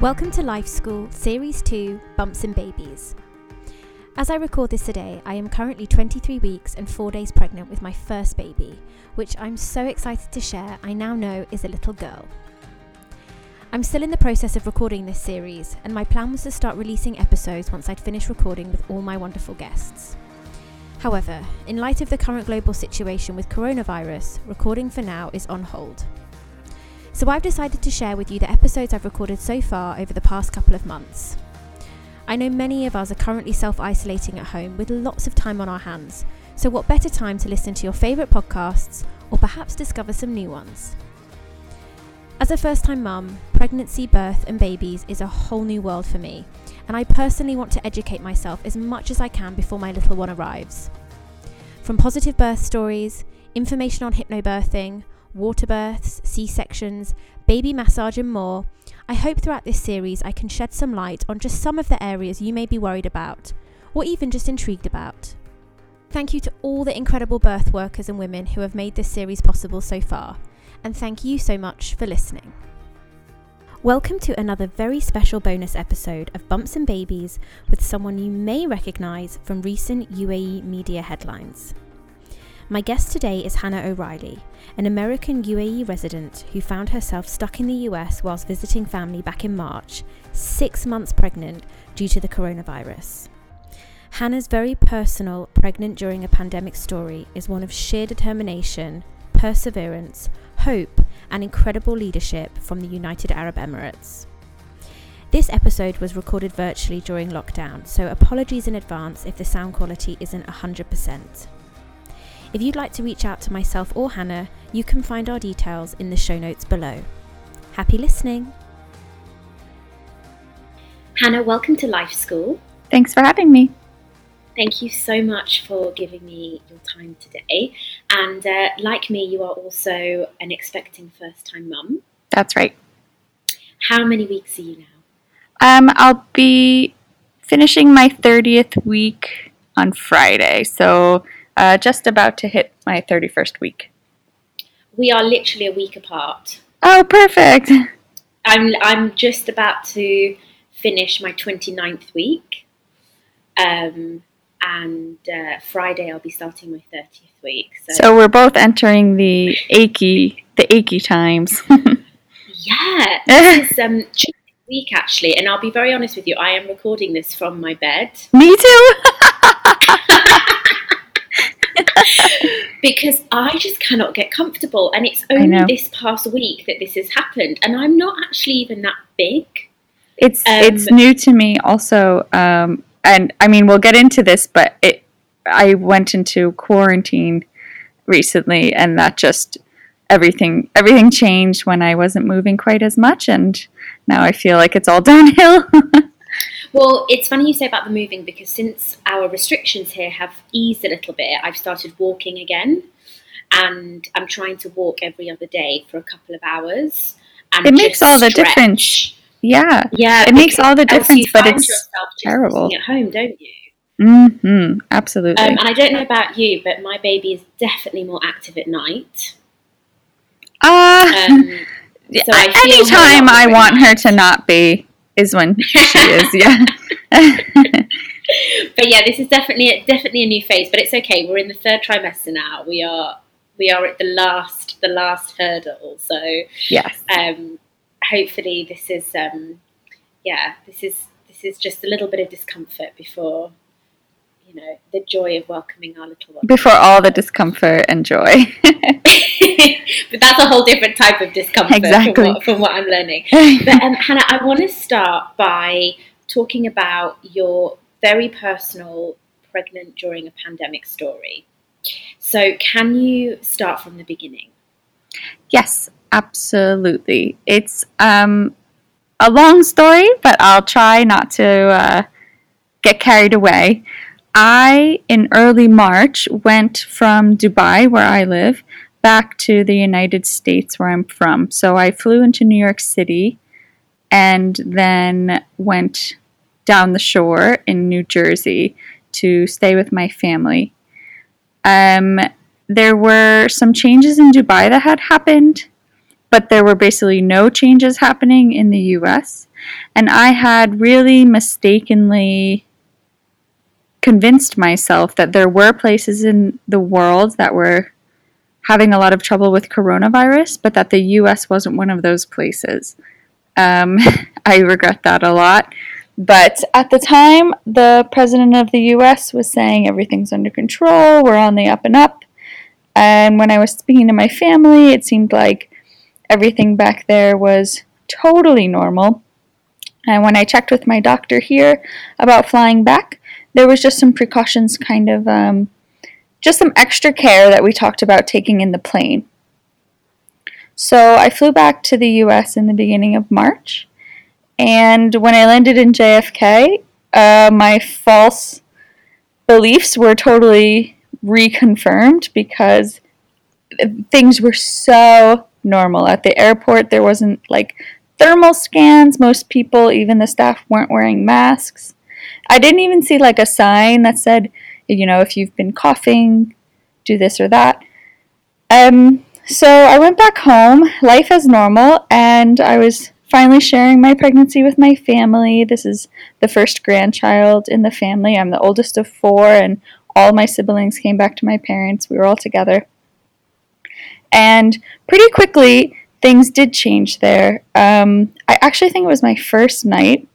Welcome to Life School, Series 2 Bumps and Babies. As I record this today, I am currently 23 weeks and 4 days pregnant with my first baby, which I'm so excited to share I now know is a little girl. I'm still in the process of recording this series, and my plan was to start releasing episodes once I'd finished recording with all my wonderful guests. However, in light of the current global situation with coronavirus, recording for now is on hold. So I've decided to share with you the episodes I've recorded so far over the past couple of months. I know many of us are currently self isolating at home with lots of time on our hands, so what better time to listen to your favourite podcasts or perhaps discover some new ones? As a first time mum, pregnancy, birth, and babies is a whole new world for me, and I personally want to educate myself as much as I can before my little one arrives. From positive birth stories, information on hypnobirthing, water births, C sections, baby massage, and more, I hope throughout this series I can shed some light on just some of the areas you may be worried about, or even just intrigued about. Thank you to all the incredible birth workers and women who have made this series possible so far, and thank you so much for listening. Welcome to another very special bonus episode of Bumps and Babies with someone you may recognise from recent UAE media headlines. My guest today is Hannah O'Reilly, an American UAE resident who found herself stuck in the US whilst visiting family back in March, six months pregnant due to the coronavirus. Hannah's very personal pregnant during a pandemic story is one of sheer determination, perseverance, hope, and incredible leadership from the United Arab Emirates. This episode was recorded virtually during lockdown, so apologies in advance if the sound quality isn't 100%. If you'd like to reach out to myself or Hannah, you can find our details in the show notes below. Happy listening! Hannah, welcome to Life School. Thanks for having me. Thank you so much for giving me your time today. And uh, like me, you are also an expecting first time mum. That's right. How many weeks are you now? Um, I'll be finishing my 30th week on Friday. So uh, just about to hit my 31st week. We are literally a week apart. Oh, perfect. I'm, I'm just about to finish my 29th week. Um, and uh, Friday I'll be starting my 30th week. So. so we're both entering the achy, the achy times. yeah, this is um, week actually, and I'll be very honest with you. I am recording this from my bed. Me too. because I just cannot get comfortable. And it's only this past week that this has happened. And I'm not actually even that big. It's um, it's new to me also. Um, and I mean, we'll get into this, but it I went into quarantine recently, and that just everything everything changed when I wasn't moving quite as much, and now I feel like it's all downhill. Well, it's funny you say about the moving because since our restrictions here have eased a little bit, I've started walking again. And I'm trying to walk every other day for a couple of hours. And it makes all the stretch. difference. Yeah. Yeah. It makes all the difference, but it's terrible. At home, don't you? Mm-hmm. Absolutely. Um, and I don't know about you, but my baby is definitely more active at night. Uh, um, so anytime I want her to not be, is when she is. Yeah. but yeah, this is definitely a, definitely a new phase. But it's okay. We're in the third trimester now. We are we are at the last the last hurdle. So yes. Um, hopefully this is um, yeah this is this is just a little bit of discomfort before you know the joy of welcoming our little one. Before all the discomfort and joy. but that's a whole different type of discomfort exactly. from, what, from what I'm learning. But um, Hannah, I want to start by talking about your very personal pregnant during a pandemic story. So, can you start from the beginning? Yes, absolutely. It's um, a long story, but I'll try not to uh, get carried away. I, in early March, went from Dubai, where I live, back to the United States where I'm from. So I flew into New York City and then went down the shore in New Jersey to stay with my family. Um, there were some changes in Dubai that had happened, but there were basically no changes happening in the US. And I had really mistakenly convinced myself that there were places in the world that were having a lot of trouble with coronavirus, but that the US wasn't one of those places. Um, I regret that a lot. But at the time, the president of the US was saying everything's under control, we're on the up and up. And when I was speaking to my family, it seemed like everything back there was totally normal. And when I checked with my doctor here about flying back, there was just some precautions, kind of um, just some extra care that we talked about taking in the plane. So I flew back to the US in the beginning of March. And when I landed in JFK, uh, my false beliefs were totally reconfirmed because things were so normal. At the airport, there wasn't like thermal scans. Most people, even the staff, weren't wearing masks. I didn't even see like a sign that said, you know, if you've been coughing, do this or that. Um, so I went back home, life as normal, and I was finally sharing my pregnancy with my family. This is the first grandchild in the family. I'm the oldest of four, and all my siblings came back to my parents. We were all together. And pretty quickly, things did change there. Um, I actually think it was my first night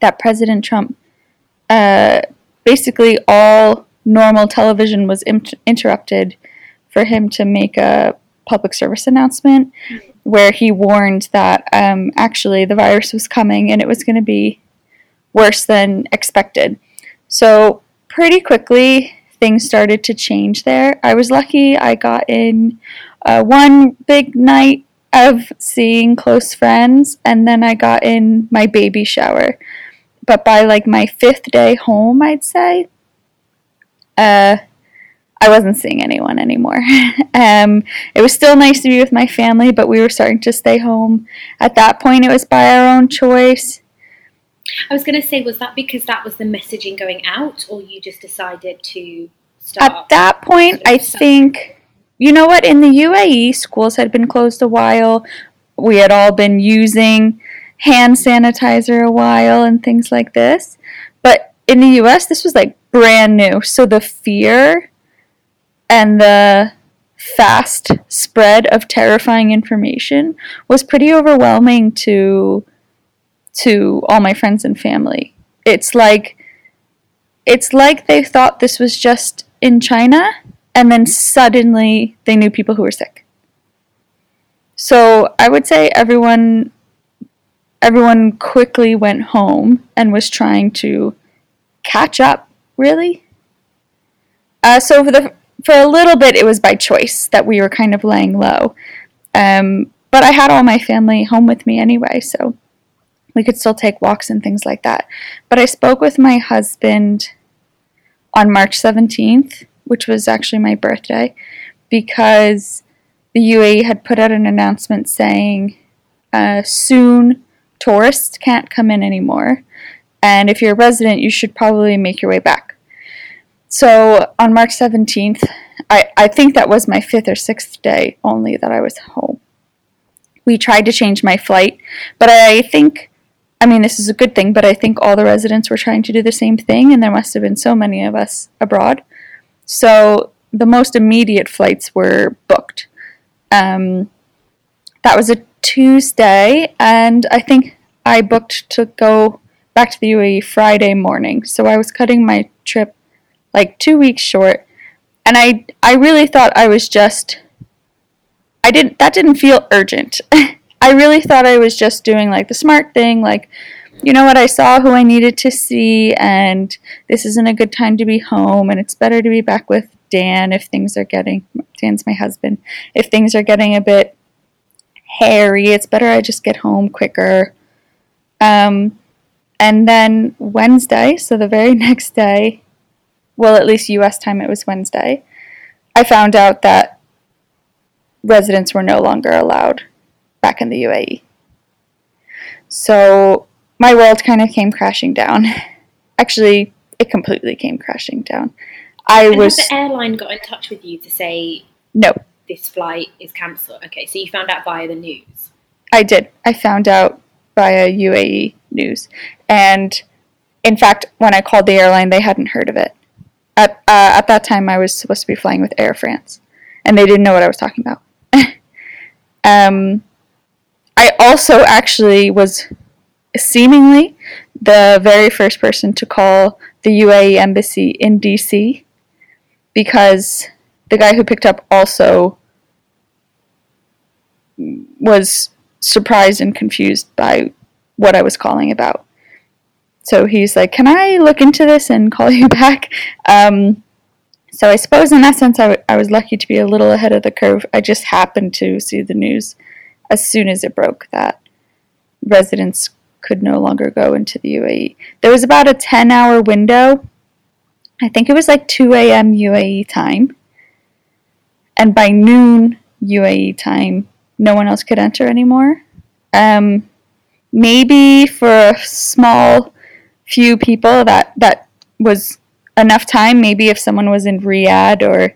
that President Trump, uh, basically all normal television was interrupted for him to make a public service announcement where he warned that um, actually the virus was coming and it was going to be worse than expected. So, pretty quickly, things started to change there. I was lucky I got in uh, one big night of seeing close friends, and then I got in my baby shower. But by like my fifth day home, I'd say, uh, I wasn't seeing anyone anymore. um, it was still nice to be with my family, but we were starting to stay home. At that point, it was by our own choice. I was going to say, was that because that was the messaging going out, or you just decided to start? At that point, I think, you know what, in the UAE, schools had been closed a while. We had all been using hand sanitizer a while and things like this. But in the US, this was like brand new. So the fear and the fast spread of terrifying information was pretty overwhelming to to all my friends and family. It's like it's like they thought this was just in China and then suddenly they knew people who were sick. So I would say everyone everyone quickly went home and was trying to catch up, really. Uh, so for the for a little bit, it was by choice that we were kind of laying low. Um, but I had all my family home with me anyway, so we could still take walks and things like that. But I spoke with my husband on March 17th, which was actually my birthday, because the UAE had put out an announcement saying uh, soon tourists can't come in anymore. And if you're a resident, you should probably make your way back. So on March 17th, I, I think that was my fifth or sixth day only that I was home. We tried to change my flight, but I think, I mean, this is a good thing, but I think all the residents were trying to do the same thing, and there must have been so many of us abroad. So the most immediate flights were booked. Um, that was a Tuesday, and I think I booked to go back to the UAE Friday morning. So I was cutting my trip like two weeks short. And I, I really thought I was just, I didn't, that didn't feel urgent. I really thought I was just doing like the smart thing, like, you know what, I saw who I needed to see, and this isn't a good time to be home, and it's better to be back with Dan if things are getting, Dan's my husband, if things are getting a bit hairy, it's better I just get home quicker. Um, and then Wednesday, so the very next day, well, at least US time, it was Wednesday, I found out that residents were no longer allowed back in the UAE. So my world kind of came crashing down. Actually, it completely came crashing down. I and was. The airline got in touch with you to say no? This flight is cancelled. Okay, so you found out via the news. I did. I found out via UAE News. And in fact, when I called the airline, they hadn't heard of it. At, uh, at that time, I was supposed to be flying with Air France, and they didn't know what I was talking about. um, I also actually was seemingly the very first person to call the UAE embassy in DC because the guy who picked up also was surprised and confused by what I was calling about. So he's like, Can I look into this and call you back? Um, so I suppose in that sense, I, w- I was lucky to be a little ahead of the curve. I just happened to see the news as soon as it broke that residents could no longer go into the UAE. There was about a 10 hour window. I think it was like 2 a.m. UAE time. And by noon UAE time, no one else could enter anymore. Um, maybe for a small few people that, that was enough time. Maybe if someone was in Riyadh or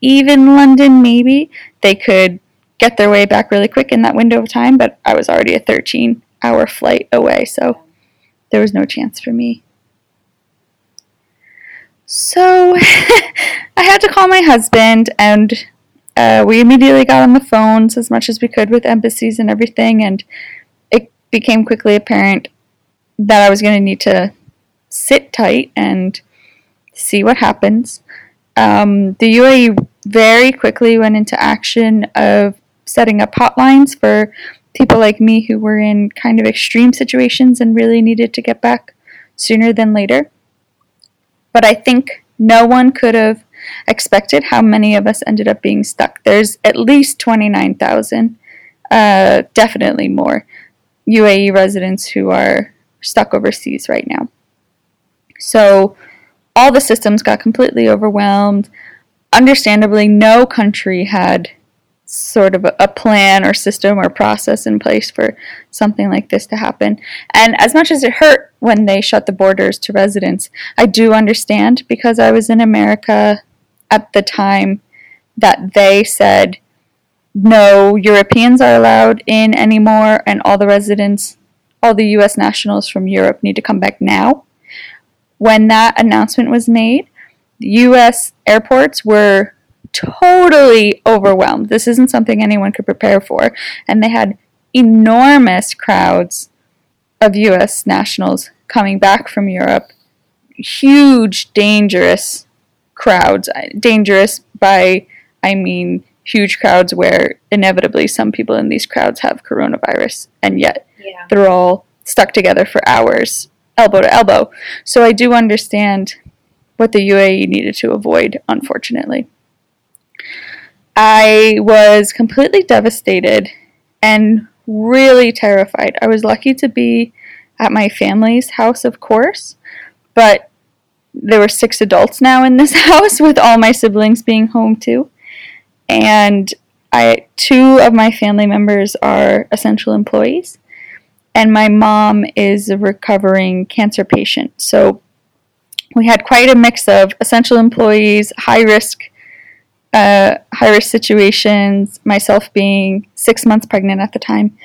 even London, maybe they could get their way back really quick in that window of time. But I was already a 13 hour flight away, so there was no chance for me. So I had to call my husband, and uh, we immediately got on the phones as much as we could with embassies and everything, and it became quickly apparent that I was going to need to sit tight and see what happens. Um, the UAE very quickly went into action of setting up hotlines for people like me who were in kind of extreme situations and really needed to get back sooner than later. But I think no one could have expected how many of us ended up being stuck. There's at least 29,000, uh, definitely more, UAE residents who are stuck overseas right now. So all the systems got completely overwhelmed. Understandably, no country had sort of a plan or system or process in place for something like this to happen. And as much as it hurt when they shut the borders to residents, I do understand because I was in America at the time that they said no Europeans are allowed in anymore and all the residents, all the US nationals from Europe need to come back now. When that announcement was made, US airports were totally overwhelmed. This isn't something anyone could prepare for. And they had enormous crowds of US nationals coming back from Europe. Huge, dangerous crowds. Uh, dangerous by, I mean, huge crowds where inevitably some people in these crowds have coronavirus, and yet Yeah. they're all stuck together for hours, elbow to elbow. So I do understand what the UAE needed to avoid, unfortunately. I was completely devastated and really terrified. I was lucky to be at my family's house, of course, but there were six adults now in this house with all my siblings being home too. And I two of my family members are essential employees and my mom is a recovering cancer patient. So we had quite a mix of essential employees, high risk uh, high risk situations, myself being six months pregnant at the time.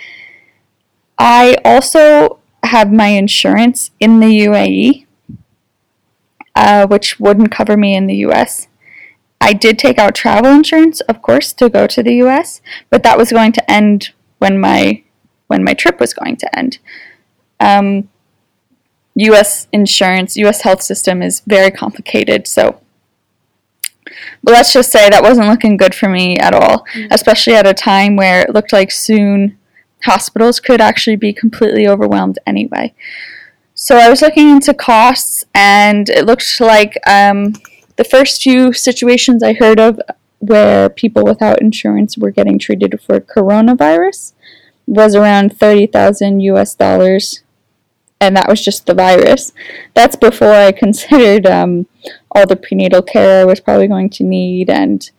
I also have my insurance in the UAE, uh, which wouldn't cover me in the US. I did take out travel insurance, of course, to go to the US, but that was going to end when my when my trip was going to end. Um, U.S. insurance, U.S. health system is very complicated, so but let's just say that wasn't looking good for me at all, especially at a time where it looked like soon hospitals could actually be completely overwhelmed anyway. So I was looking into costs, and it looked like um, the first few situations I heard of where people without insurance were getting treated for coronavirus was around 30,000 US dollars and that was just the virus. That's before I considered um, all the prenatal care I was probably going to need and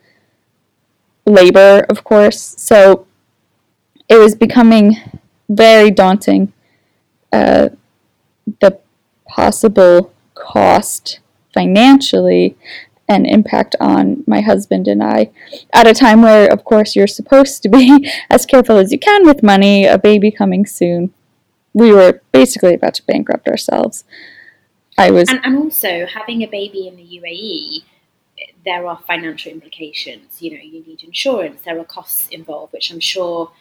labor, of course. So it was becoming very daunting. Uh, the possible cost financially and impact on my husband and I at a time where, of course, you're supposed to be as careful as you can with money, a baby coming soon. we were basically about to bankrupt ourselves. I was And, and also, having a baby in the UAE, there are financial implications. You know, you need insurance. There are costs involved, which I'm sure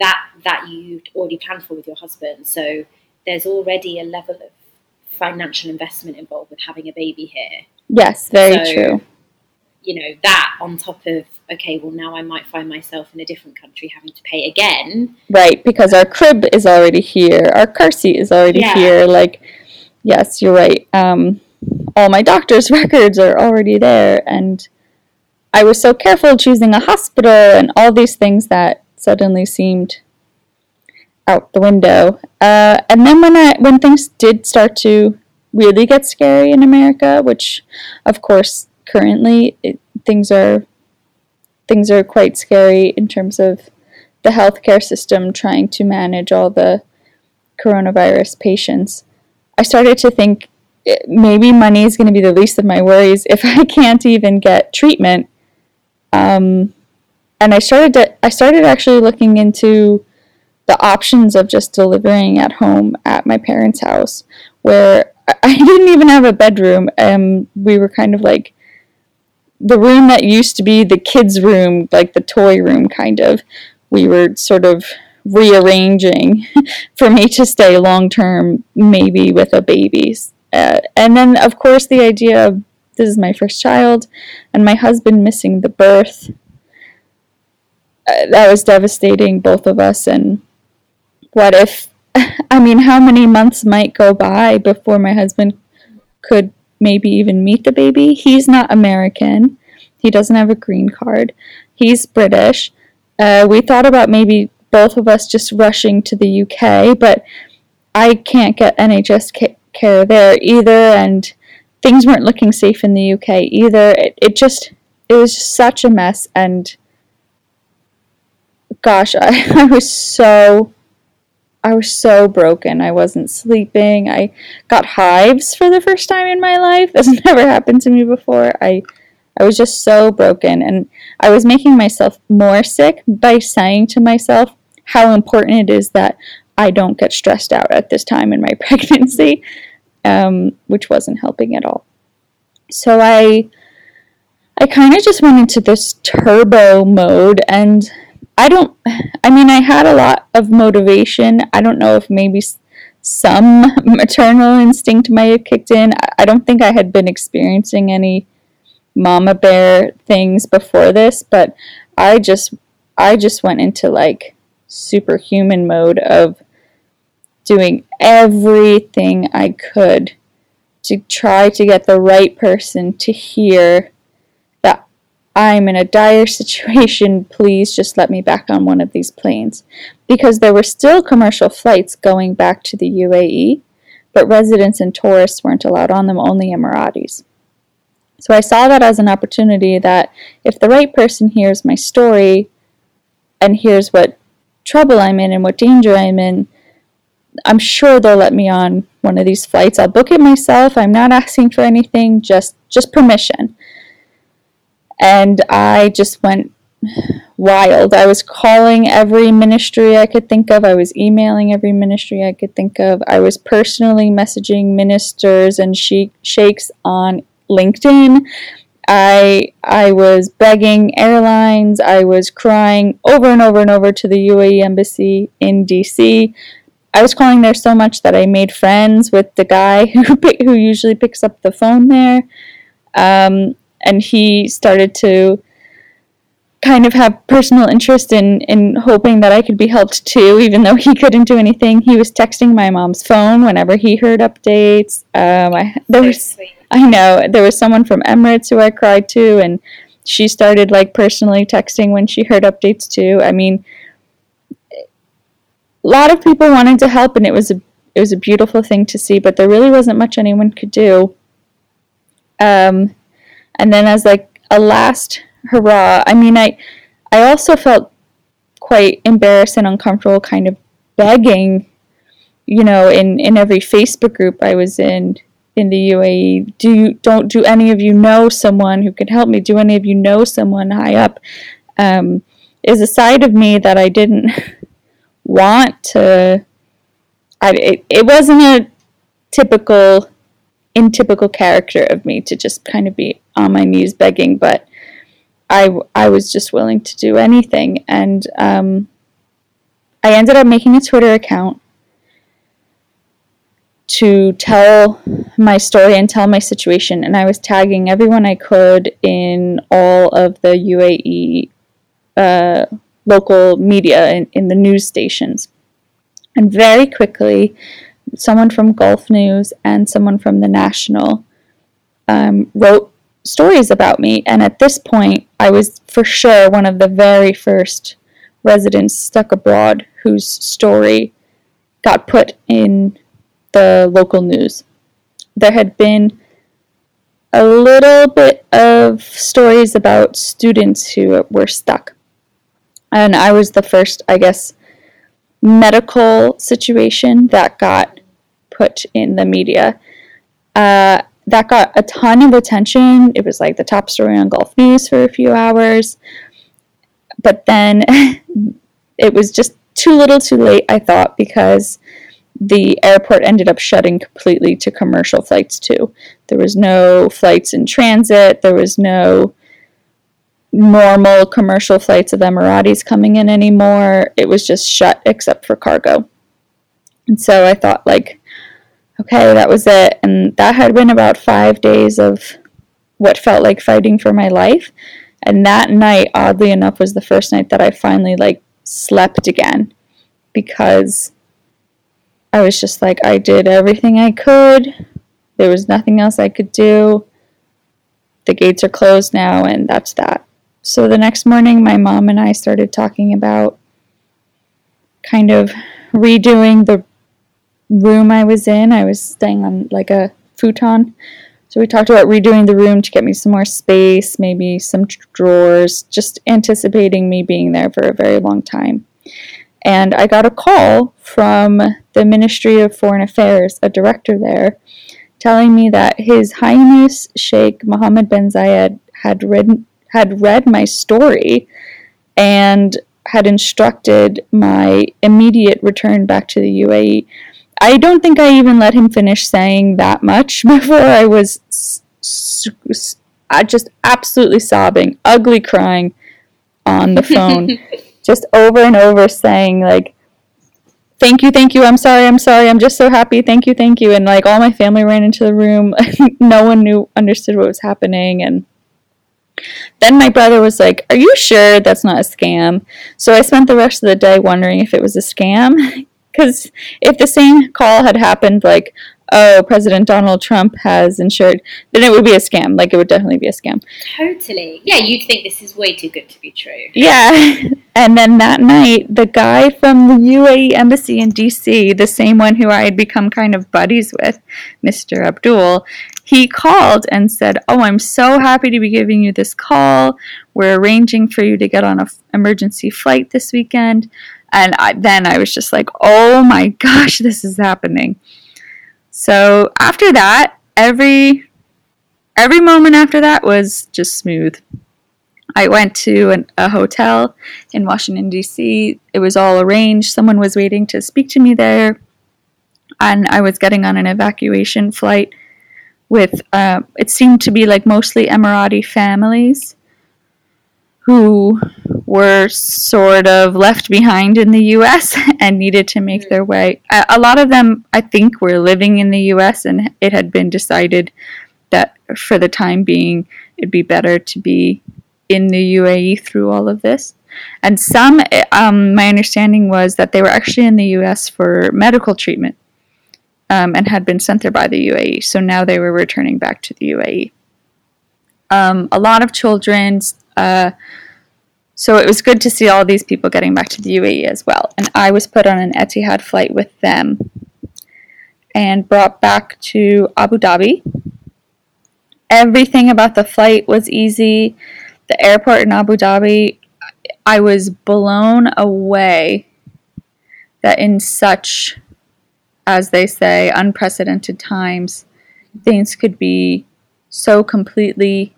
that that you'd already planned for with your husband. So there's already a level of financial investment involved with having a baby here. yes, very So- true. You know, that on top of okay, well now I might find myself in a different country having to pay again. Right, because our crib is already here, our car seat is already Yeah. here. Like, yes, you're right. Um, all my doctor's records are already there, and I was so careful choosing a hospital and all these things that suddenly seemed out the window. Uh, and then when I when things did start to really get scary in America, which, of course, currently it, things are things are quite scary in terms of the healthcare system trying to manage all the coronavirus patients, I started to think eh, maybe money is going to be the least of my worries if I can't even get treatment. Um, and I started to, I started actually looking into the options of just delivering at home at my parents' house, where I- didn't even have a bedroom. and we were kind of like the room that used to be the kids' room, like the toy room, kind of we were sort of rearranging for me to stay long term, maybe with a baby. Uh, and then, of course, the idea of this is my first child and my husband missing the birth. Uh, that was devastating, both of us. And what if, I mean, how many months might go by before my husband could maybe even meet the baby? He's not American, he doesn't have a green card, he's British. Uh, we thought about maybe both of us just rushing to the UK, but I can't get NHS ca- care there either, and things weren't looking safe in the UK either. It, it just, it was such a mess, and gosh, I, I was so, I was so broken. I wasn't sleeping. I got hives for the first time in my life. That's never happened to me before. I, I was just so broken, and I was making myself more sick by saying to myself how important it is that I don't get stressed out at this time in my pregnancy, um, which wasn't helping at all. So I, I kind of just went into this turbo mode, and I don't. I mean, I had a lot of motivation. I don't know if maybe some maternal instinct might have kicked in. I- don't think I had been experiencing any mama bear things before this, but I just I just went into like superhuman mode of doing everything I could to try to get the right person to hear I'm in a dire situation, please just let me back on one of these planes. Because there were still commercial flights going back to the UAE, but residents and tourists weren't allowed on them, only Emiratis. So I saw that as an opportunity that if the right person hears my story and hears what trouble I'm in and what danger I'm in, I'm sure they'll let me on one of these flights. I'll book it myself. I'm not asking for anything, just just permission. And I just went wild. I was calling every ministry I could think of. I was emailing every ministry I could think of. I was personally messaging ministers and sheik- sheikhs on LinkedIn. I I was begging airlines. I was crying over and over and over to the UAE embassy in DC. I was calling there so much that I made friends with the guy who who usually picks up the phone there, um, and he started to kind of have personal interest in in hoping that I could be helped too, even though he couldn't do anything. He was texting my mom's phone whenever he heard updates. Um, I, there was. I know there was someone from Emirates who I cried to, and she started like personally texting when she heard updates too. I mean, a lot of people wanted to help, and it was a it was a beautiful thing to see. But there really wasn't much anyone could do. Um, and then as like a last hurrah, I mean, I I also felt quite embarrassed and uncomfortable, kind of begging, you know, in in every Facebook group I was in in the UAE. Do you don't do any of you know someone who can help me? Do any of you know someone high up? Um, is a side of me that I didn't want to I, it, it wasn't a typical, in typical character of me to just kind of be on my knees begging, but I, I was just willing to do anything. And um, I ended up making a Twitter account to tell my story and tell my situation. And I was tagging everyone I could in all of the UAE uh, local media in, in the news stations. And very quickly, someone from Gulf News and someone from the National um, wrote stories about me. And at this point, I was for sure one of the very first residents stuck abroad whose story got put in the local news. There had been a little bit of stories about students who were stuck. And I was the first, I guess, medical situation that got put in the media. Uh, that got a ton of attention. It was like the top story on Gulf News for a few hours. But then it was just too little too late, I thought, because the airport ended up shutting completely to commercial flights too. There was no flights in transit, there was no normal commercial flights of Emiratis coming in anymore. It was just shut except for cargo. And so I thought, like, okay, that was it. And that had been about five days of what felt like fighting for my life. And that night, oddly enough, was the first night that I finally like slept again because I was just like, I did everything I could. There was nothing else I could do. The gates are closed now, and that's that. So the next morning, my mom and I started talking about kind of redoing the room I was in. I was staying on like a futon. So we talked about redoing the room to get me some more space, maybe some drawers, just anticipating me being there for a very long time. And I got a call from the Ministry of Foreign Affairs, a director there, telling me that His Highness Sheikh Mohammed bin Zayed had read, had read my story and had instructed my immediate return back to the UAE. I don't think I even let him finish saying that much before I was just absolutely sobbing, ugly crying on the phone, just over and over saying, like, thank you, thank you, I'm sorry, I'm sorry, I'm just so happy, thank you, thank you. And like all my family ran into the room. no one knew, understood what was happening. And then my brother was like, Are you sure that's not a scam? So I spent the rest of the day wondering if it was a scam because if the same call had happened, like, oh, President Donald Trump has insured, then it would be a scam. Like, it would definitely be a scam. Totally. Yeah, you'd think this is way too good to be true. Yeah. And then that night, the guy from the UAE embassy in DC, the same one who I had become kind of buddies with, Mr. Abdul, he called and said, Oh, I'm so happy to be giving you this call. We're arranging for you to get on an f- emergency flight this weekend. And I, then I was just like, oh my gosh, this is happening. So after that, every every moment after that was just smooth. I went to an, a hotel in Washington D.C. It was all arranged. Someone was waiting to speak to me there, and I was getting on an evacuation flight with. Uh, it seemed to be like mostly Emirati families who were sort of left behind in the US and needed to make their way. A, lot of them, I think, were living in the US, and it had been decided that for the time being, it'd be better to be in the UAE through all of this. And some, um, my understanding was that they were actually in the US for medical treatment um, and had been sent there by the UAE. So now they were returning back to the UAE. Um, a lot of children, uh, so it was good to see all these people getting back to the UAE as well. And I was put on an Etihad flight with them and brought back to Abu Dhabi. Everything about the flight was easy. The airport in Abu Dhabi, I was blown away that in such, as they say, unprecedented times, things could be so completely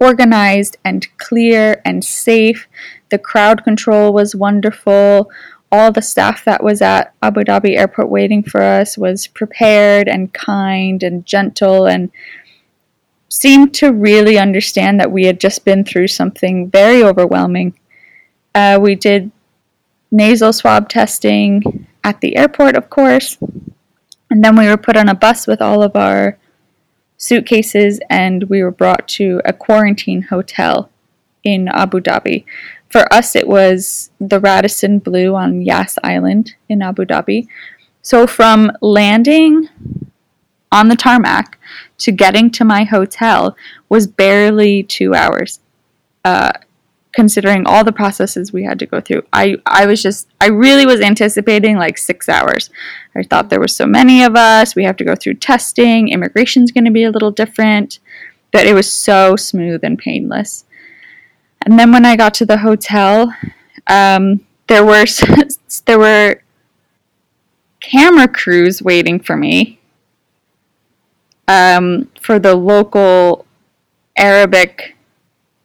organized and clear and safe. The crowd control was wonderful. all the staff that was at Abu Dhabi airport waiting for us was prepared and kind and gentle and seemed to really understand that we had just been through something very overwhelming. Uh, we did nasal swab testing at the airport, of course, and then we were put on a bus with all of our suitcases and we were brought to a quarantine hotel in Abu Dhabi. For us, it was the Radisson Blu on Yas Island in Abu Dhabi. So from landing on the tarmac to getting to my hotel was barely two hours. Uh, considering all the processes we had to go through. I, I was just, I really was anticipating like six hours. I thought there were so many of us. We have to go through testing. Immigration's going to be a little different. But it was so smooth and painless. And then when I got to the hotel, um, there were there were camera crews waiting for me um, for the local Arabic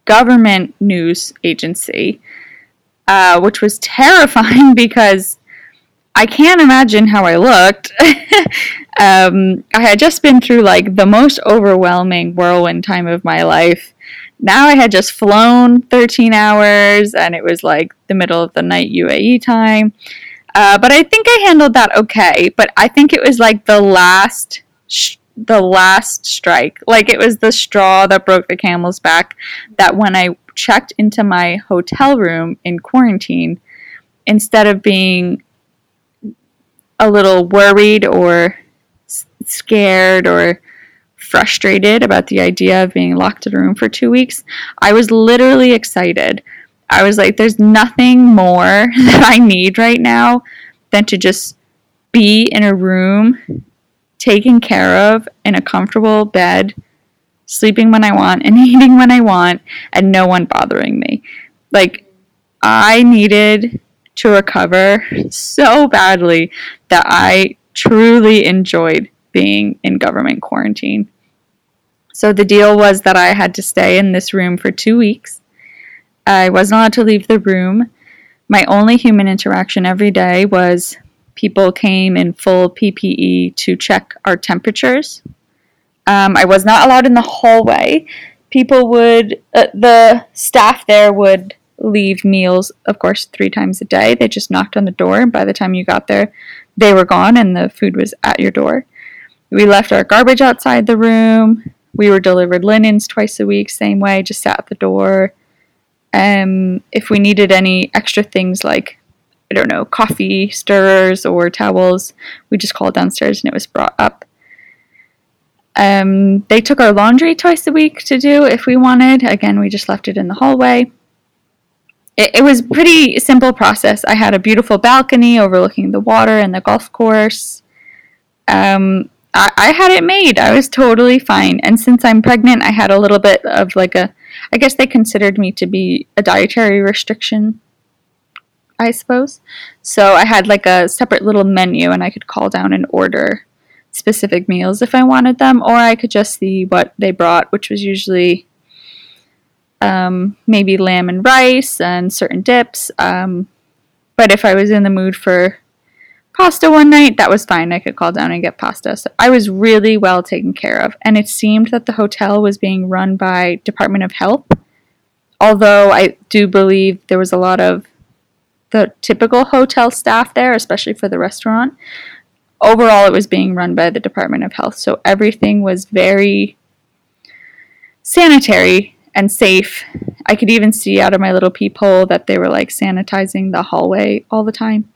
government news agency, uh, which was terrifying because I can't imagine how I looked. um, I had just been through like the most overwhelming whirlwind time of my life. Now I had just flown 13 hours and it was like the middle of the night UAE time. Uh, but I think I handled that okay. But I think it was like the last sh- the last strike. Like it was the straw that broke the camel's back that when I checked into my hotel room in quarantine, instead of being a little worried or scared or frustrated about the idea of being locked in a room for two weeks, I was literally excited. I was like, there's nothing more that I need right now than to just be in a room taken care of in a comfortable bed, sleeping when I want and eating when I want, and no one bothering me. Like, I needed to recover so badly that I truly enjoyed being in government quarantine. So the deal was that I had to stay in this room for two weeks. I wasn't allowed to leave the room. My only human interaction every day was people came in full PPE to check our temperatures. Um, I was not allowed in the hallway. People would, uh, the staff there would leave meals, of course, three times a day. They just knocked on the door, and by the time you got there, they were gone and the food was at your door. We left our garbage outside the room. We were delivered linens twice a week, same way, just sat at the door. Um, if we needed any extra things like I don't know, coffee stirrers or towels. We just called downstairs and it was brought up. Um, they took our laundry twice a week to do if we wanted. Again, we just left it in the hallway. It, it was pretty simple process. I had a beautiful balcony overlooking the water and the golf course. Um, I, I had it made. I was totally fine. And since I'm pregnant, I had a little bit of like a, I guess they considered me to be a dietary restriction I suppose. So I had like a separate little menu and I could call down and order specific meals if I wanted them, or I could just see what they brought, which was usually um, maybe lamb and rice and certain dips. Um, but if I was in the mood for pasta one night, that was fine. I could call down and get pasta. So I was really well taken care of. And it seemed that the hotel was being run by Department of Health. Although I do believe there was a lot of the typical hotel staff there, especially for the restaurant. Overall, it was being run by the Department of Health, so everything was very sanitary and safe. I could even see out of my little peephole that they were like sanitizing the hallway all the time.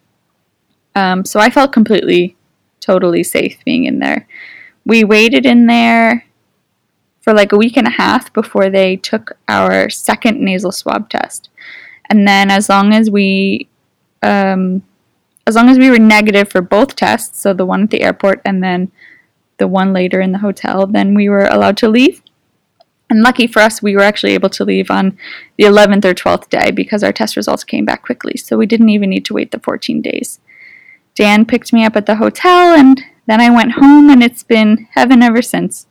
Um, so I felt completely, totally safe being in there. We waited in there for like a week and a half before they took our second nasal swab test. And then as long as we um, as long as we were negative for both tests, so the one at the airport and then the one later in the hotel, then we were allowed to leave. And lucky for us, we were actually able to leave on the 11th or 12th day because our test results came back quickly, so we didn't even need to wait the 14 days. Dan picked me up at the hotel, and then I went home, and it's been heaven ever since.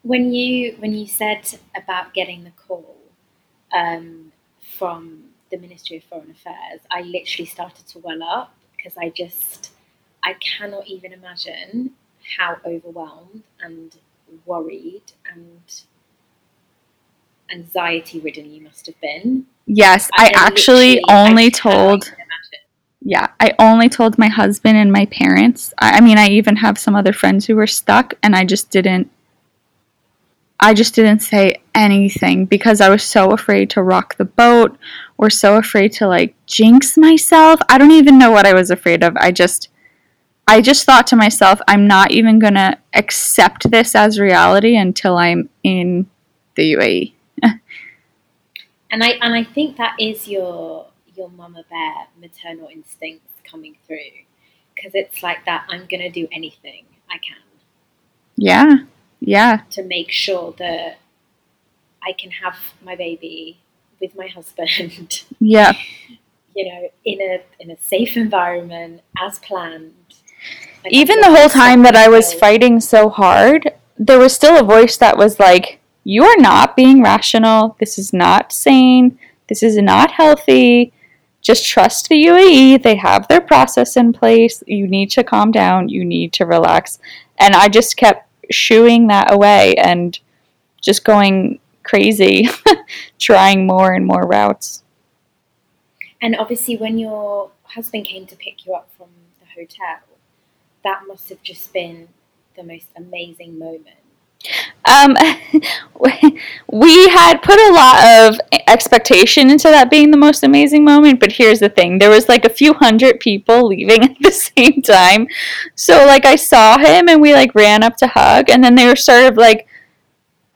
When you when you said about getting the call, um, from the Ministry of Foreign Affairs, I literally started to well up because I just, I cannot even imagine how overwhelmed and worried and anxiety ridden you must have been. Yes, I, actually literally, I only told. Yeah, I only told my husband and my parents. I, I mean, I even have some other friends who were stuck, and I just didn't. I just didn't say anything because I was so afraid to rock the boat or so afraid to like jinx myself. I don't even know what I was afraid of. I just I just thought to myself, I'm not even going to accept this as reality until I'm in the. UAE. And I and I think that is your your mama bear maternal instincts coming through because it's like that. I'm gonna do anything I can Yeah. Yeah. to make sure that I can have my baby with my husband, Yeah. you know, in a in a safe environment as planned. Even the whole time that I was fighting so hard, there was still a voice that was like, You're not being rational. This is not sane. This is not healthy. Just trust the UAE. They have their process in place. You need to calm down. You need to relax. And I just kept shooing that away and just going crazy, trying more and more routes. And obviously, when your husband came to pick you up from the hotel, that must have just been the most amazing moment. Um, we had put a lot of expectation into that being the most amazing moment, but here's the thing: there was like a few hundred people leaving at the same time. So like I saw him and we like ran up to hug, and then they were sort of like.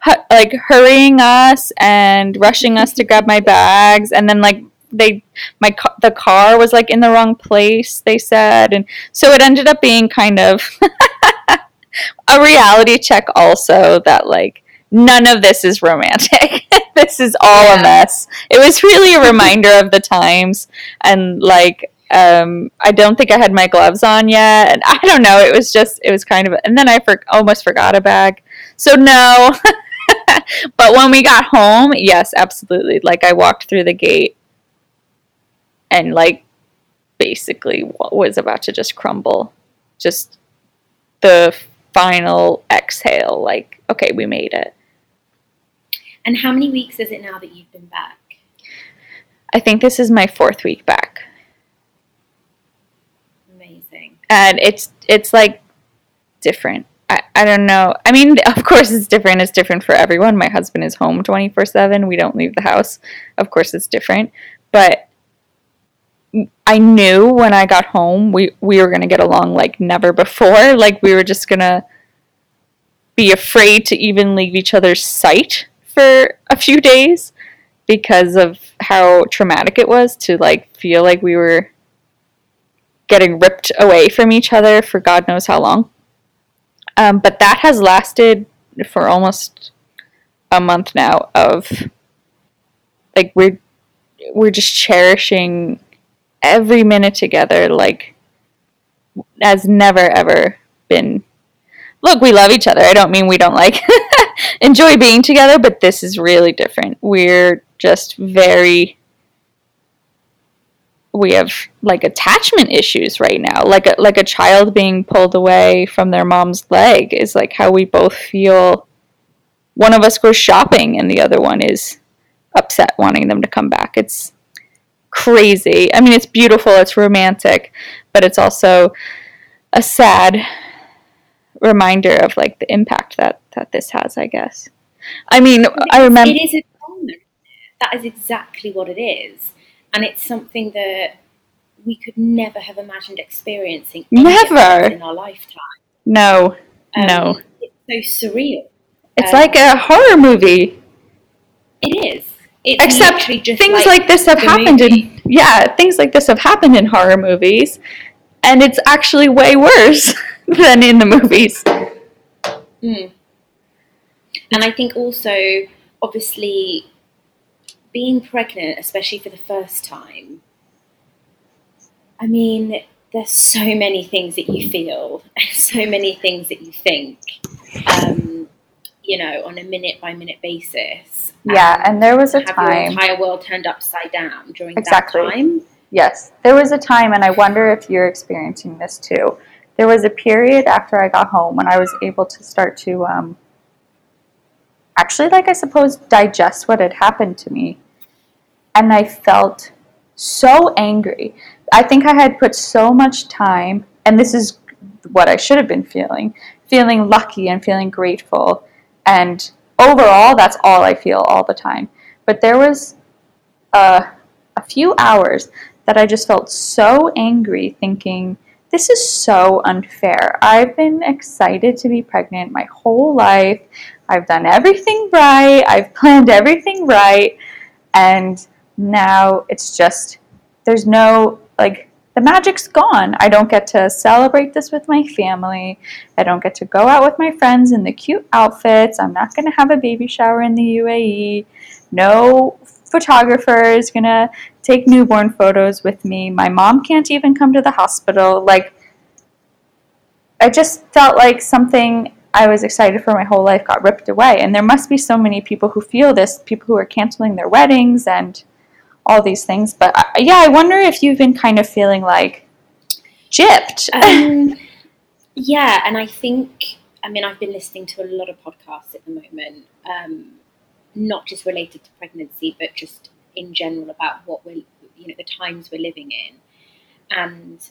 hu- Like hurrying us and rushing us to grab my bags, and then like they, my ca- the car was like in the wrong place. They said, and so it ended up being kind of a reality check also that like none of this is romantic. this is all Yeah. a mess. It was really a reminder of the times and like um I don't think I had my gloves on yet and I don't know, it was just it was kind of and then I for, almost forgot a bag. So no. but when we got home, yes, absolutely. Like I walked through the gate and like basically what was about to just crumble. Just the final exhale like okay we made it. And how many weeks is it now that you've been back? i think this is my fourth week back. Amazing. and it's it's like different. I, I don't know. I mean of course it's different. It's different for everyone. My husband is home 24 7 we don't leave the house. Of course it's different. But i knew when i got home we, we were to get along like never before like we were just to be afraid to even leave each other's sight for a few days because of how traumatic it was to like feel like we were getting ripped away from each other for God knows how long. Um, but that has lasted for almost a month now. Of like we're we're just cherishing every minute together, like has never ever been. Look, we love each other. I don't mean we don't like enjoy being together, but this is really different. We're just very we have like attachment issues right now like a, like a child being pulled away from their mom's leg is like how we both feel one of us goes shopping and the other one is upset wanting them to come back it's crazy i mean it's beautiful it's romantic but it's also a sad reminder of like the impact that that this has i guess i mean i remember It is a trauma. That is exactly what it is. And it's something that we could never have imagined experiencing Never. in our lifetime. no Um, no It's so surreal. it's um, like a horror movie It is. It's Except just things like, this have happened movie. in yeah things like this have happened in horror movies and it's actually way worse than in the movies Mm. And I think also, obviously, being pregnant, especially for the first time, I mean, there's so many things that you feel and so many things that you think. Um, you know, on a minute by minute basis. Yeah, and there was a have your time. entire world turned upside down during Exactly. that time. Yes, there was a time, and I wonder if you're experiencing this too. There was a period after I got home when I was able to start to um, actually, like, I suppose, digest what had happened to me. And I felt so angry. I think I had put so much time, and this is what I should have been feeling feeling lucky and feeling grateful. And overall, that's all I feel all the time. But there was a, a few hours that I just felt so angry, thinking, this is so unfair. I've been excited to be pregnant my whole life. I've done everything right. I've planned everything right. And now it's just, there's no, like, the magic's gone. I don't get to celebrate this with my family. I don't get to go out with my friends in the cute outfits. I'm not going to have a baby shower in the UAE. No photographer is going to take newborn photos with me. My mom can't even come to the hospital. Like, I just felt like something I was excited for my whole life got ripped away. And there must be so many people who feel this, people who are canceling their weddings and all these things. But I, yeah, I wonder if you've been kind of feeling like gypped. Um, yeah, and I think, I mean, I've been listening to a lot of podcasts at the moment, um, not just related to pregnancy, but just in general about what we're, you know, the times we're living in. And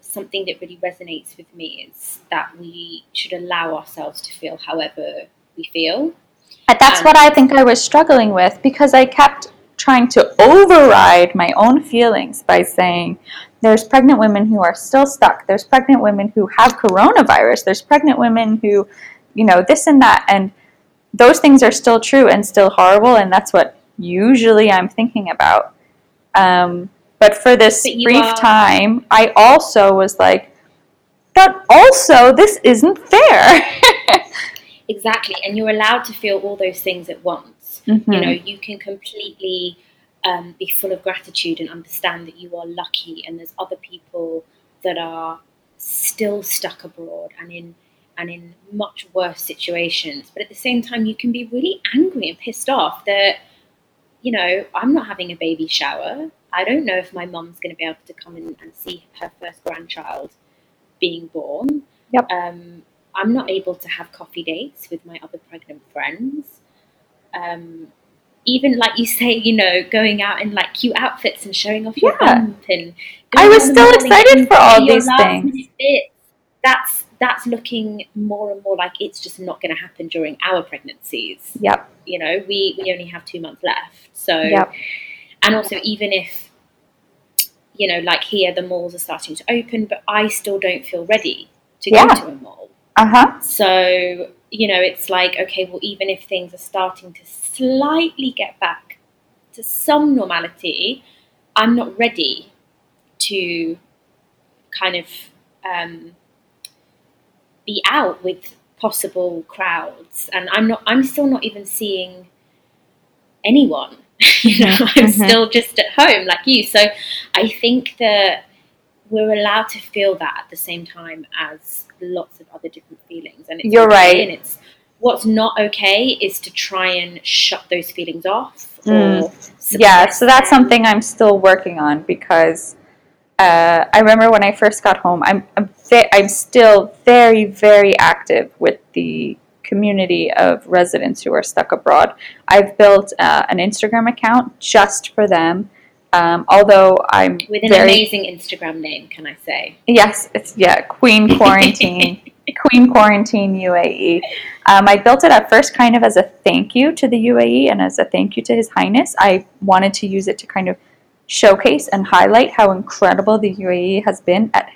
something that really resonates with me is that we should allow ourselves to feel however we feel. And That's what I think I was struggling with because I kept trying to override my own feelings by saying there's pregnant women who are still stuck. There's pregnant women who have coronavirus. There's pregnant women who, you know, this and that. And those things are still true and still horrible. And that's what usually I'm thinking about. Um, but for this But brief are- time, I also was like, but also, this isn't fair. Exactly. And you're allowed to feel all those things at once. Mhm. you know you can completely um, be full of gratitude and understand that you are lucky and there's other people that are still stuck abroad and in and in much worse situations but at the same time you can be really angry and pissed off that you know i'm not having a baby shower i don't know if my mum's going to be able to come in and see her first grandchild being born Yep. um, i'm not able to have coffee dates with my other pregnant friends um, even like you say, you know, going out in like cute outfits and showing off your Yeah. bump and I was still excited for all these things. bits. That's that's looking more and more like it's just not going to happen during our pregnancies. Yep. You know, we we only have two months left, so Yep. and also even if you know, like here, the malls are starting to open, but I still don't feel ready to Yeah. go to a mall. Uh huh. So, you know, it's like, okay, well, even if things are starting to slightly get back to some normality, I'm not ready to kind of um, be out with possible crowds. And I'm not, I'm still not even seeing anyone. you know, I'm mhm. still just at home like you. So I think that we're allowed to feel that at the same time as lots of other different feelings. And it's You're okay, right. And it's what's not okay is to try and shut those feelings off. Mm. Yeah, so that's them. something I'm still working on because uh, I remember when I first got home, I'm I'm, ve- I'm still very very active with the community of residents who are stuck abroad. I've built uh, an Instagram account just for them. Um, although I'm with an very amazing Instagram name, can I say? Yes, it's yeah, Queen Quarantine, Queen Quarantine UAE. Um, I built it at first kind of as a thank you to the UAE and as a thank you to His Highness. I wanted to use it to kind of showcase and highlight how incredible the UAE has been at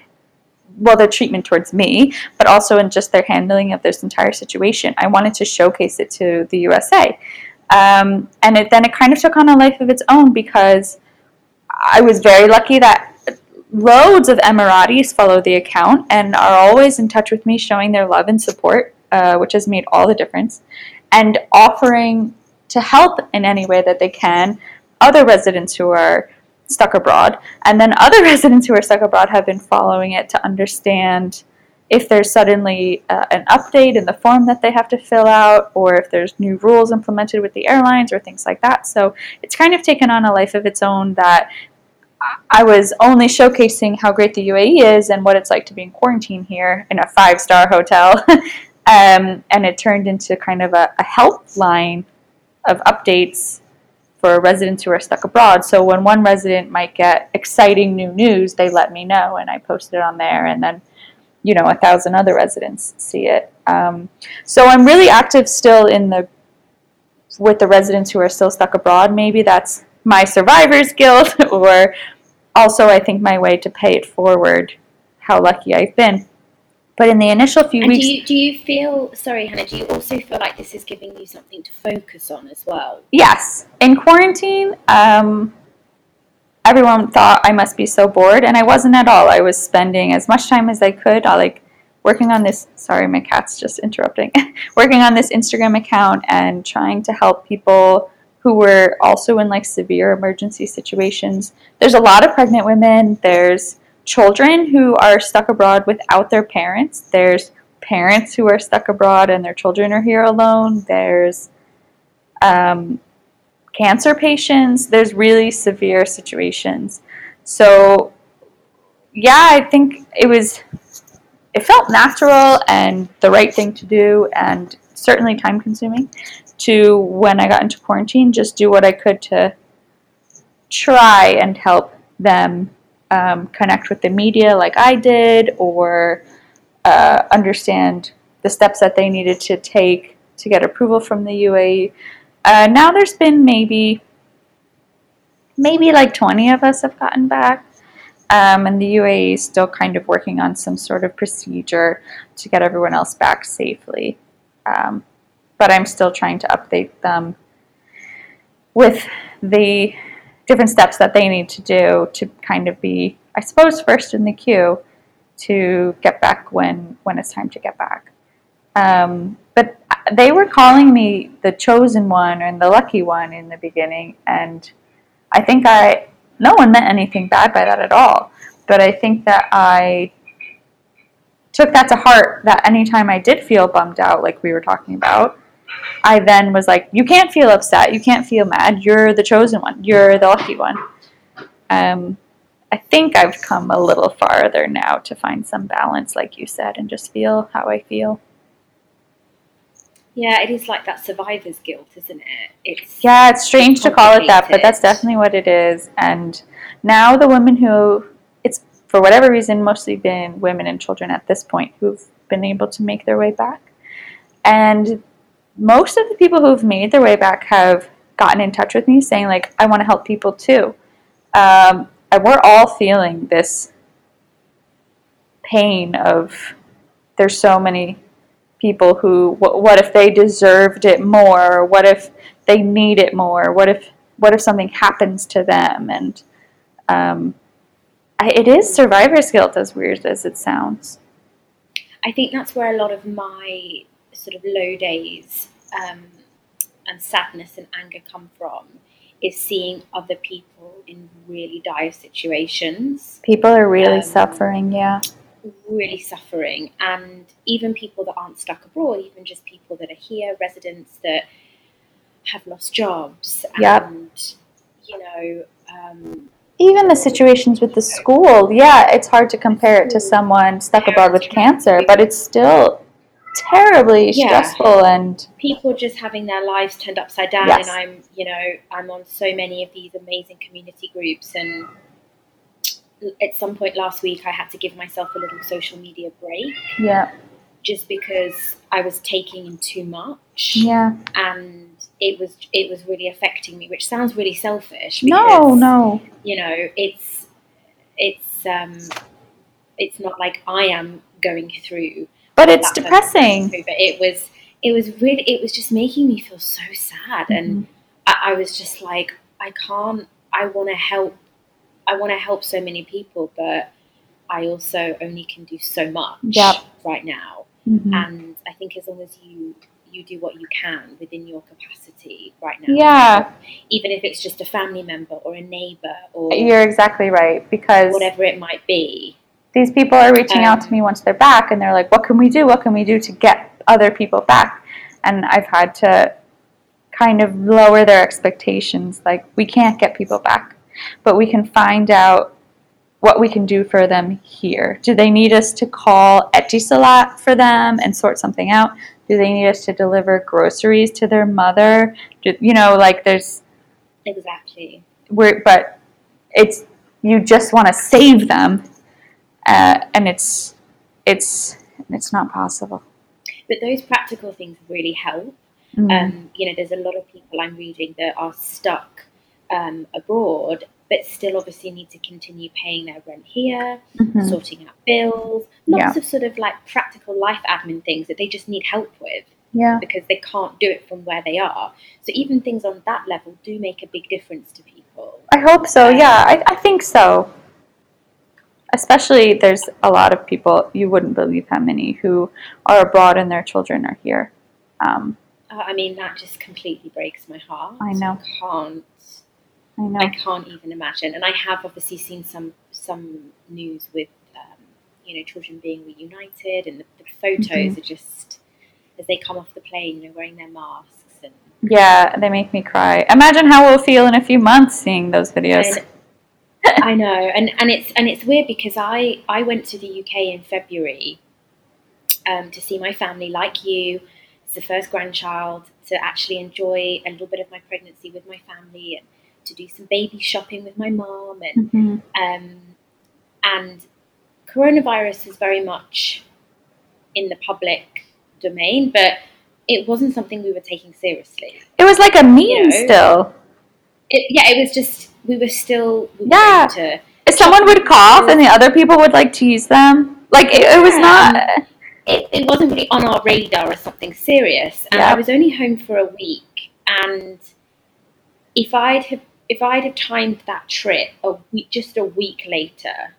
well their treatment towards me, but also in just their handling of this entire situation. I wanted to showcase it to the USA, um, and it, then it kind of took on a life of its own because I was very lucky that loads of Emiratis follow the account and are always in touch with me, showing their love and support, uh, which has made all the difference, and offering to help in any way that they can other residents who are stuck abroad. And then other residents who are stuck abroad have been following it to understand if there's suddenly uh, an update in the form that they have to fill out, or if there's new rules implemented with the airlines or things like that. So it's kind of taken on a life of its own that I was only showcasing how great the UAE is and what it's like to be in quarantine here in a five star hotel. um, and it turned into kind of a, a helpline of updates for residents who are stuck abroad. So when one resident might get exciting new news, they let me know and I post it on there. And then, you know, a thousand other residents see it. Um, so I'm really active still in the with the residents who are still stuck abroad. Maybe that's my survivor's guilt or also I think my way to pay it forward how lucky I've been. But in the initial few And weeks, do you, do you feel, sorry, Hannah, do you also feel like this is giving you something to focus on as well? yes, in quarantine, um, everyone thought I must be so bored, and I wasn't at all. I was spending as much time as I could, uh, like working on this. Sorry, my cat's just interrupting. working on this Instagram account and trying to help people who were also in like severe emergency situations. There's a lot of pregnant women. There's children who are stuck abroad without their parents. There's parents who are stuck abroad and their children are here alone. There's um, cancer patients. There's really severe situations. So, yeah, I think it was, it felt natural and the right thing to do and certainly time consuming to when I got into quarantine, just do what I could to try and help them um, connect with the media like I did or uh, understand the steps that they needed to take to get approval from the UAE. Uh, now there's been maybe maybe like 20 of us have gotten back. Um, and the UAE is still kind of working on some sort of procedure to get everyone else back safely. Um, but I'm still trying to update them with the different steps that they need to do to kind of be, I suppose, first in the queue to get back when when it's time to get back. Um, but they were calling me the chosen one and the lucky one in the beginning, and I think I no one meant anything bad by that at all. But I think that I took that to heart that anytime I did feel bummed out, like we were talking about, I then was like, you can't feel upset, you can't feel mad, you're the chosen one, you're the lucky one. Um, I think I've come a little farther now to find some balance, like you said, and just feel how I feel. Yeah, it is like that survivor's guilt, isn't it? It's Yeah, it's strange to call it that, but that's definitely what it is. And now the women who, it's for whatever reason, mostly been women and children at this point who've been able to make their way back. And most of the people who've made their way back have gotten in touch with me saying, like, I want to help people too. Um, and we're all feeling this pain of there's so many people who what, what if they deserved it more? What if they need it more? What if what if something happens to them? And um, I, it is survivor's guilt as weird as it sounds. I think that's where a lot of my sort of low days um, and sadness and anger come from is seeing other people in really dire situations. People are really Um, suffering yeah. really suffering. And even people that aren't stuck abroad even just people that are here residents that have lost jobs Yep. and you know um, even the situations with the school yeah it's hard to compare it to someone stuck abroad with cancer but it's still terribly Yeah. stressful and people just having their lives turned upside down Yes. and i'm you know i'm on so many of these amazing community groups and at some point last week i had to give myself a little social media break. Yeah. Just because i was taking in too much. Yeah. And it was it was really affecting me which sounds really selfish no no. you know it's it's um it's not like i am going through but it's depressing but it was it was really it was just making me feel so sad and Mm-hmm. I, I was just like i can't i want to help i want to help so many people but i also only can do so much Yep. right now Mhm. and i think as long as you you do what you can within your capacity right now Yeah. even if it's just a family member or a neighbor or You're exactly right because whatever it might be These people are reaching out to me once they're back and they're like, what can we do? What can we do to get other people back? And I've had to kind of lower their expectations. Like, we can't get people back, but we can find out what we can do for them here. Do they need us to call Etisalat for them and sort something out? Do they need us to deliver groceries to their mother? Do, you know, like there's Exactly. we're but it's you just want to save them, uh, and it's it's it's not possible. But those practical things really help. Mm. Um, you know, there's a lot of people I'm reading that are stuck um, abroad, but still obviously need to continue paying their rent here, Mhm. sorting out bills, lots of sort of like practical life admin things that they just need help with Yeah, because they can't do it from where they are. So even things on that level do make a big difference to people. I hope so. Yeah, I, I think so. Especially, there's a lot of people you wouldn't believe how many who are abroad and their children are here. Um, Uh, I mean, that just completely breaks my heart. I know. I can't. I know. I can't even imagine. And I have obviously seen some some news with um, you know children being reunited, and the, the photos Mhm. are just as they come off the plane, you know, wearing their masks and. Yeah, they make me cry. Imagine how we'll feel in a few months seeing those videos. And- I know, and, and it's and it's weird because I I went to the UK in February um, to see my family, like you. It's the first grandchild to actually enjoy a little bit of my pregnancy with my family and to do some baby shopping with my mom and Mhm. um, and coronavirus is very much in the public domain, but it wasn't something we were taking seriously. It was like a meme You know? still. It, yeah, it was just we were still we Yeah. to If someone would cough and the other people would like tease them, like it, it was not. it, it wasn't really on our radar as something serious. And Yeah. I was only home for a week, and if I'd have if I'd have timed that trip a week just a week later,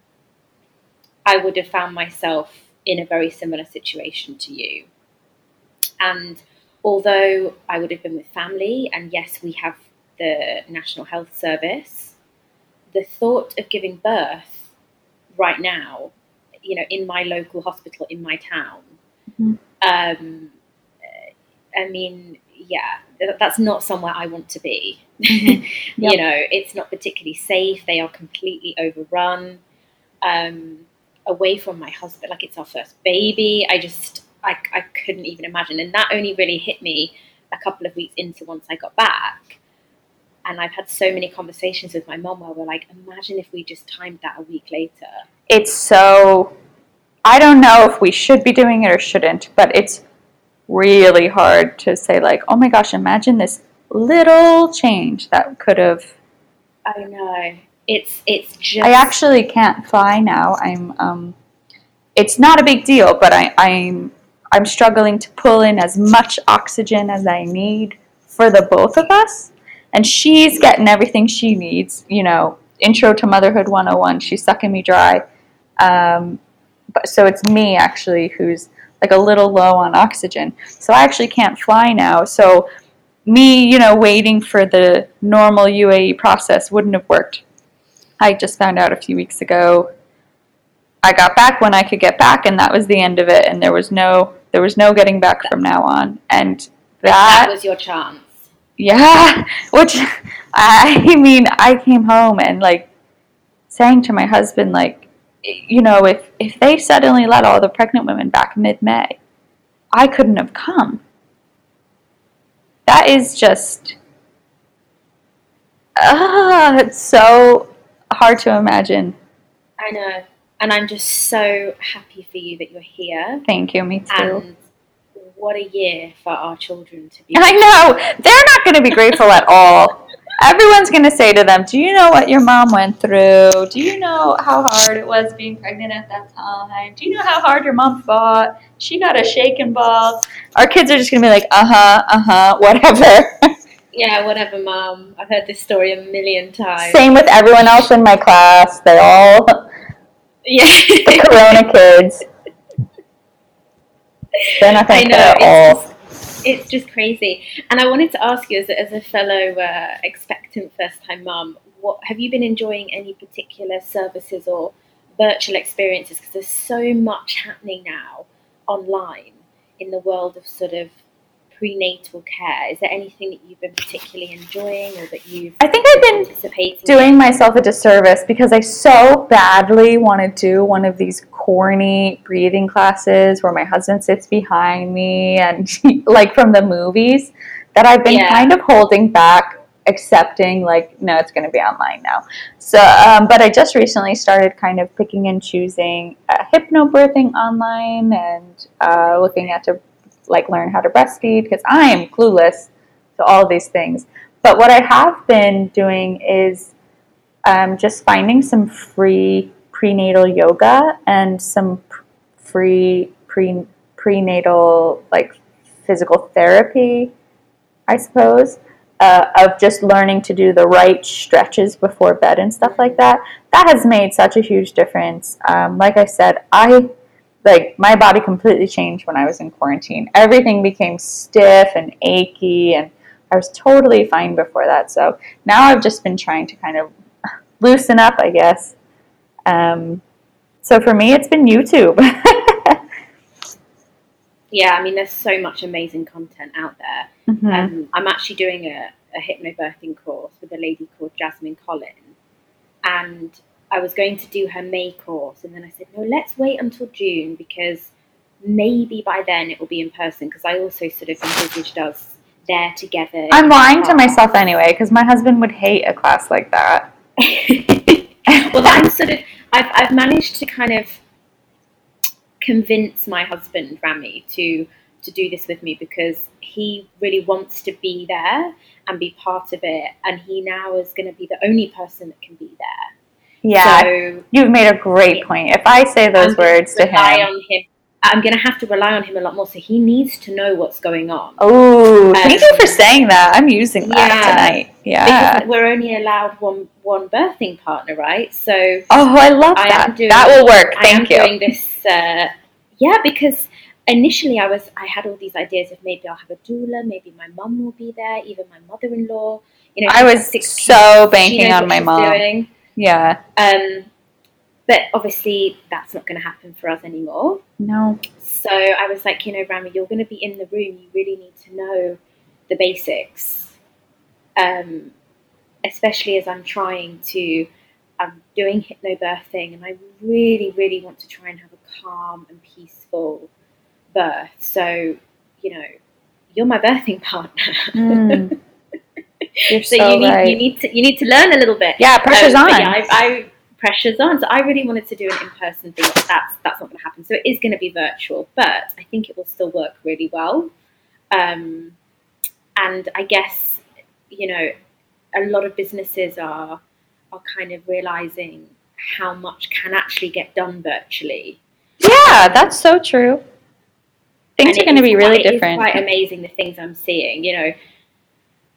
I would have found myself in a very similar situation to you. And although I would have been with family, and yes, we have the National Health Service, the thought of giving birth right now, you know, in my local hospital in my town, Mhm. um, I mean, yeah, that's not somewhere I want to be. Mhm. Yep. You know, it's not particularly safe. They are completely overrun. Um, away from my husband, like it's our first baby. I just, I, I couldn't even imagine. And that only really hit me a couple of weeks into once I got back. And I've had so many conversations with my mom where we're like, imagine if we just timed that a week later. It's so. I don't know if we should be doing it or shouldn't, but it's really hard to say, like, oh my gosh, imagine this little change that could have. I know. It's it's just I actually can't fly now. I'm. Um, it's not a big deal, but I, I'm. I'm struggling to pull in as much oxygen as I need for the both of us. And she's getting everything she needs, you know, intro to motherhood 101. She's sucking me dry. Um, but so it's me actually who's like a little low on oxygen. So I actually can't fly now. So me, you know, waiting for the normal UAE process wouldn't have worked. I just found out a few weeks ago. I got back when I could get back, and that was the end of it. And there was no, there was no getting back from now on. And that that was your chance. Yeah, which I mean, I came home and like saying to my husband, like, you know, if if they suddenly let all the pregnant women back mid May, I couldn't have come. That is just, ah, it's so hard to imagine. I know. And I'm just so happy for you that you're here. Thank you, me too. And what a year for our children to be. I know they're not going to be grateful at all. Everyone's going to say to them, "Do you know what your mom went through? Do you know how hard it was being pregnant at that time? Do you know how hard your mom fought? She got a shaken ball." Our kids are just going to be like, "Uh huh, uh huh, whatever." Yeah, whatever, mom. I've heard this story a million times. Same with everyone else in my class. They all Yeah. the Corona kids. They're not I know. at all. It's just, it's just crazy. And I wanted to ask you, as a, as a fellow uh, expectant first time mum, what have you been enjoying any particular services or virtual experiences because there's so much happening now online in the world of sort of prenatal care. Is there anything that you've been particularly enjoying or that you've I think I've been doing myself a disservice because I so badly want to do one of these corny breathing classes where my husband sits behind me and like from the movies that I've been Yeah. kind of holding back accepting like no it's going to be online now so um, but i just recently started kind of picking and choosing uh, hypnobirthing online and uh, looking at to like learn how to breastfeed because i am clueless to all these things. But what i have been doing is um, just finding some free prenatal yoga and some pr- free pre prenatal like physical therapy i suppose uh, of just learning to do the right stretches before bed and stuff like that. That has made such a huge difference. Um, like i said i like my body completely changed when i was in quarantine everything became stiff and achy and i was totally fine before that so now i've just been trying to kind of loosen up i guess um, so for me it's been youtube Yeah, I mean, there's so much amazing content out there. Mhm. Um, I'm actually doing a, a hypnobirthing course with a lady called Jasmine Collin, and I was going to do her May course, and then I said, no, let's wait until June because maybe by then it will be in person. Because I also sort of envisaged us there together. i'm lying to myself anyway because my husband would hate a class like that well, I'm sort of. I've I've managed to kind of convince my husband Rami to to do this with me because he really wants to be there and be part of it, and he now is going to be the only person that can be there. Yeah So you've made a great point if i say those I'm words to him him. I'm going to have to rely on him a lot more. So he needs to know what's going on. Oh, thank Um, you for saying that. I'm using that yeah. tonight. Yeah. Because we're only allowed one one birthing partner, right? So Oh, I love I that. doing, that will work. I am Thank you. doing this. Uh, yeah, because initially I was I had all these ideas of maybe I'll have a doula, maybe my mum will be there, even my mother-in-law. You know, I was so banking on my mom. Doing. Yeah. Um, but obviously that's not going to happen for us anymore. No. So I was like, you know, Rami, you're going to be in the room. You really need to know the basics, um, especially as I'm trying to. I'm doing hypnobirthing, and I really, really want to try and have a calm and peaceful birth. So, you know, you're my birthing partner. Mm. You're so, so, you need right. you need to you need to learn a little bit. yeah, pressure's Um, on. Yeah, I, I pressure's on. So I really wanted to do an in-person thing, but that's that's not going to happen. So it is going to be virtual, but I think it will still work really well. Um, and I guess you know a lot of businesses are are kind of realizing how much can actually get done virtually. yeah, that's so true. Things And are going to be quite- really it is different. quite amazing the things I'm seeing. You know,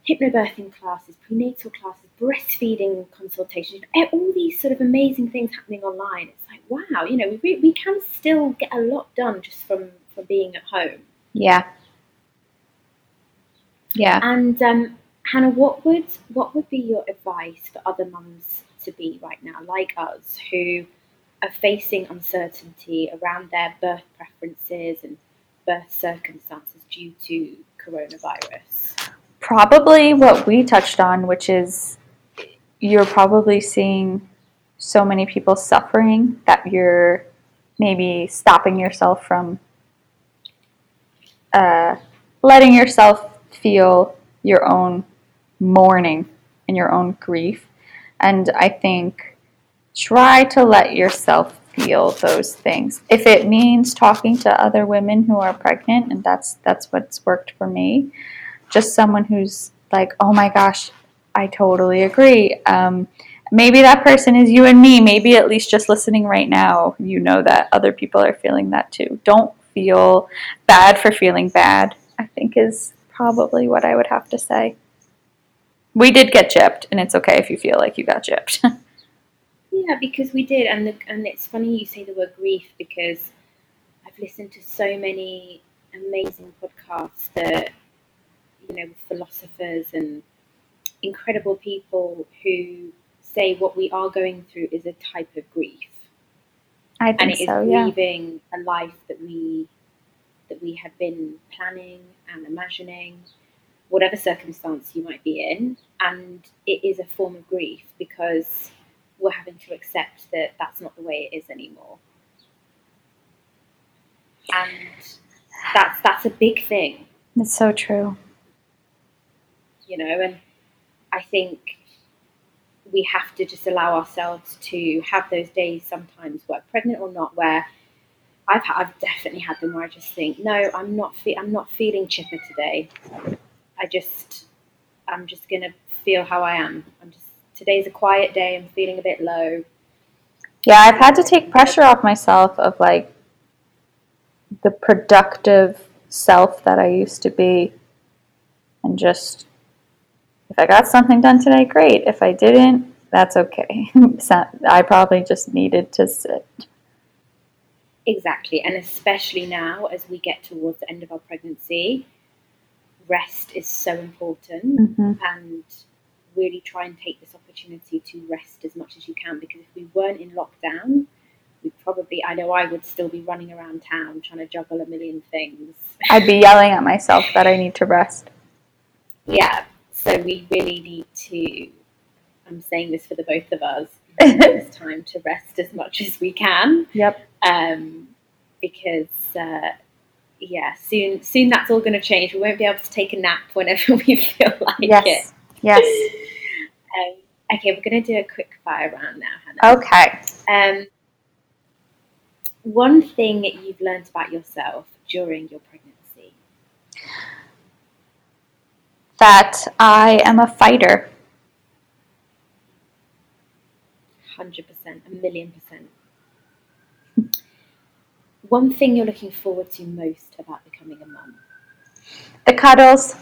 hypnobirthing classes, prenatal classes, breastfeeding consultations, eh, all these sort of amazing things happening online. It's like wow, you know, we we can still get a lot done just from from being at home. yeah. Yeah. And um, Hannah, what would what would be your advice for other mums to be right now, like us, who are facing uncertainty around their birth preferences and birth circumstances due to coronavirus? Probably what we touched on, which is you're probably seeing so many people suffering that you're maybe stopping yourself from uh, letting yourself feel your own mourning and your own grief. And I think try to let yourself feel those things. If it means talking to other women who are pregnant, and that's that's what's worked for me, just someone who's like, oh my gosh, I totally agree. Um, maybe that person is you and me. Maybe at least just listening right now, you know that other people are feeling that too. Don't feel bad for feeling bad, I think is probably what I would have to say. We did get gypped, and it's okay if you feel like you got gypped. Yeah, because we did, and the, and it's funny you say the word grief because I've listened to so many amazing podcasts that you know with philosophers and incredible people who say what we are going through is a type of grief. I and think it is so. Yeah. grieving a life that we that we have been planning and imagining, whatever circumstance you might be in, and it is a form of grief because we're having to accept that that's not the way it is anymore, and that's that's a big thing, It's so true. You know, and I think we have to just allow ourselves to have those days sometimes, whether pregnant or not, where I've I've definitely had them where I just think, no, I'm not fe- I'm not feeling chipper today. I just I'm just gonna feel how I am. I'm just today's a quiet day. I'm feeling a bit low. Yeah, I've had to take pressure off myself of like the productive self that I used to be. And just, if I got something done today, great. If I didn't, that's okay. I probably just needed to sit. Exactly, and especially now as we get towards the end of our pregnancy, rest is so important. hmm and really try and take this opportunity to rest as much as you can because if we weren't in lockdown we probably i know i would still be running around town trying to juggle a million things I'd be yelling at myself that I need to rest. yeah so we really need to i'm saying this for the both of us it's time to rest as much as we can Yep. um, because uh, yeah soon soon that's all going to change we won't be able to take a nap whenever we feel like it Yes. Yes. Um, okay, we're going to do a quick fire round now, Hannah. Okay. Um, one thing you've learned about yourself during your pregnancy. That I am a fighter. 100%, a million percent. One thing you're looking forward to most about becoming a mum. The cuddles.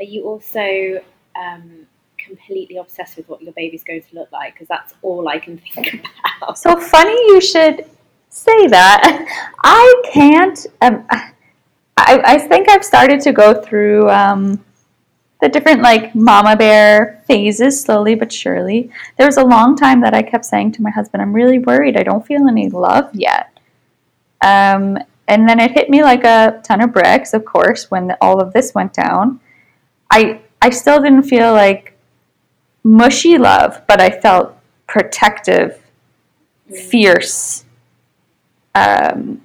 Are you also um, completely obsessed with what your baby's going to look like? Because that's all I can think about. So funny you should say that. I can't. Um, I, I think I've started to go through um, the different like mama bear phases slowly but surely. There was a long time that I kept saying to my husband, "I'm really worried. I don't feel any love yet." Um, and then it hit me like a ton of bricks. Of course, when all of this went down, I I still didn't feel like mushy love, but I felt protective fierce um,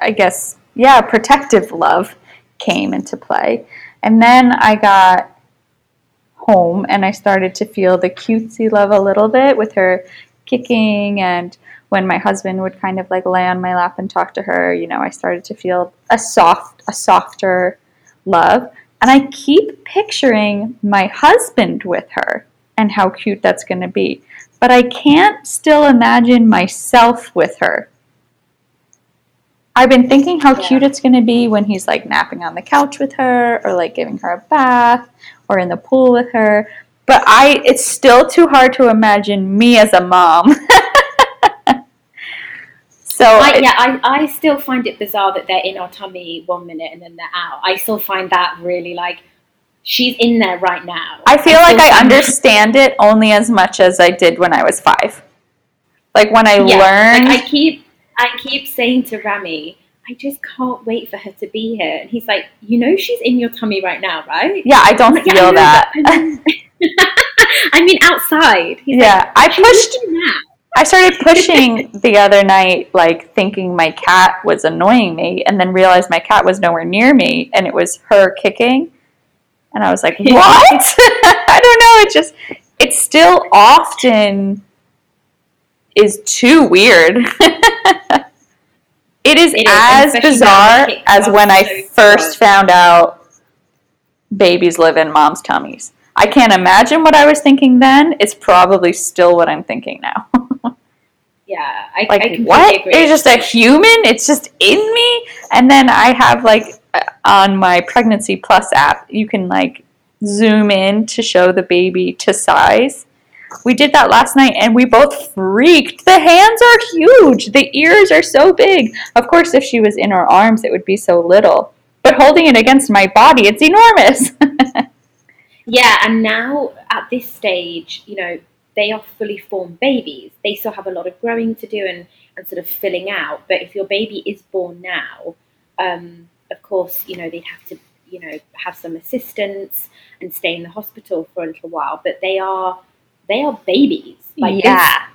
i guess yeah protective love came into play. And then i got home and i started to feel the cutesy love a little bit with her kicking. And when my husband would kind of like lay on my lap and talk to her you know i started to feel a soft a softer love. And i keep picturing my husband with her and how cute that's going to be. But I can't still imagine myself with her. I've been thinking how Yeah. cute it's going to be when he's like napping on the couch with her or like giving her a bath or in the pool with her. But I it's still too hard to imagine me as a mom. so I, it- yeah, I, I still find it bizarre that they're in our tummy one minute and then they're out. I still find that really like she's in there right now. I feel still like I understand it only as much as I did when I was 5. Like when I Yeah, learned Like I keep I keep saying to Rami, I just can't wait for her to be here. And he's like, you know, she's in your tummy right now, right? Yeah, I don't like, "Yeah, I feel that. I mean, outside. He's like, yeah, I pushed. I started pushing the other night, like thinking my cat was annoying me, and then realized my cat was nowhere near me, and it was her kicking. And I was like, what? I don't know. It just, it's still often is too weird. it is It is, as bizarre as when I first found out babies live in mom's tummies. I can't imagine what I was thinking then. It's probably still what I'm thinking now. Yeah, I, I like completely what agree. it's just a human it's just in me and then i have like uh, on my pregnancy plus app you can like zoom in to show the baby to size we did that last night and we both freaked the hands are huge the ears are so big of course if she was in our arms it would be so little but holding it against my body it's enormous Yeah, and now at this stage, you know, they are fully formed babies. They still have a lot of growing to do and, and sort of filling out. But if your baby is born now, um, of course, you know, they'd have to, you know, have some assistance and stay in the hospital for a little while. But they are they are babies. Like yeah.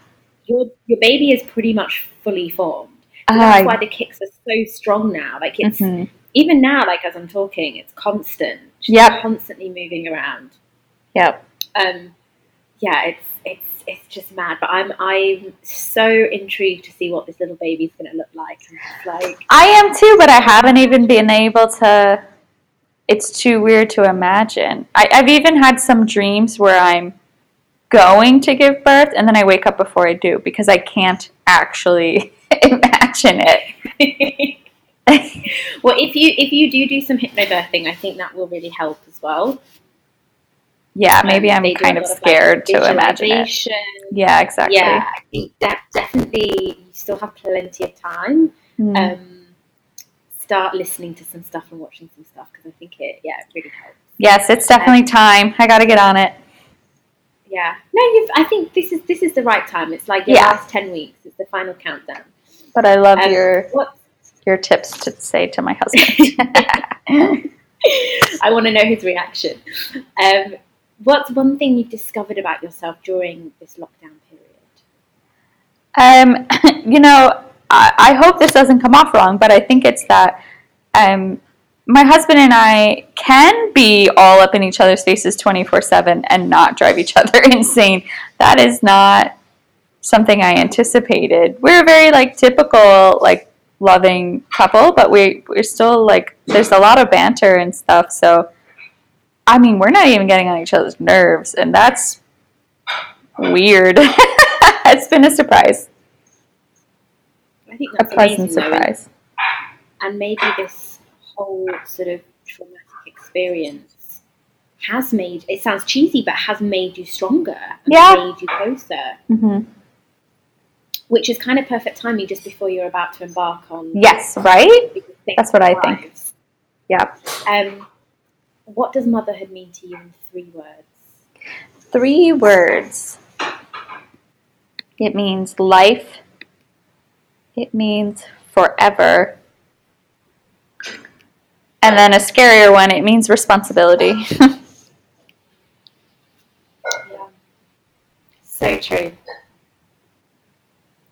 your your baby is pretty much fully formed. So Ah, that's why the kicks are so strong now. Like it's mhm. even now, like as I'm talking, it's constant. She's Yep. constantly moving around. Yep. Um, yeah, it's it's it's just mad. But I'm I'm so intrigued to see what this little baby's going to look like. Like, I am too, but I haven't even been able to. It's too weird to imagine. I, I've even had some dreams where I'm going to give birth and then I wake up before I do because I can't actually imagine it. well, if you if you do do some hypnobirthing, I think that will really help as well. yeah, maybe Um, I'm they do a kind of like, scared to imagine it. Yeah, exactly. Yeah, I think that definitely you still have plenty of time. Hmm. Um, start listening to some stuff and watching some stuff because I think it yeah it really helps. yes, it's definitely time. I got to get on it. Yeah, no, you've, I think this is this is the right time. It's like your Yeah. last ten weeks. It's the final countdown. But I love Um, your What your tips to say to my husband. I want to know his reaction. Um, what's one thing you've discovered about yourself during this lockdown period? Um, you know, I, I hope this doesn't come off wrong, but I think it's that um, my husband and I can be all up in each other's faces 24 7 and not drive each other insane. That is not something I anticipated. We're a very like typical, like loving couple, but we, we're still like, there's a lot of banter and stuff. So, I mean, we're not even getting on each other's nerves, and that's weird. it's been a surprise I think a pleasant amazing, though, surprise. and maybe this whole sort of traumatic experience has made it sounds cheesy, but has made you stronger and Yeah. made you closer, hmm which is kind of perfect timing just before you're about to embark on. Yes, right? That's what I think. lives. Yeah. Um, what does motherhood mean to you in three words? Three words. It means life. It means forever. And then a scarier one, it means responsibility. Yeah. So true.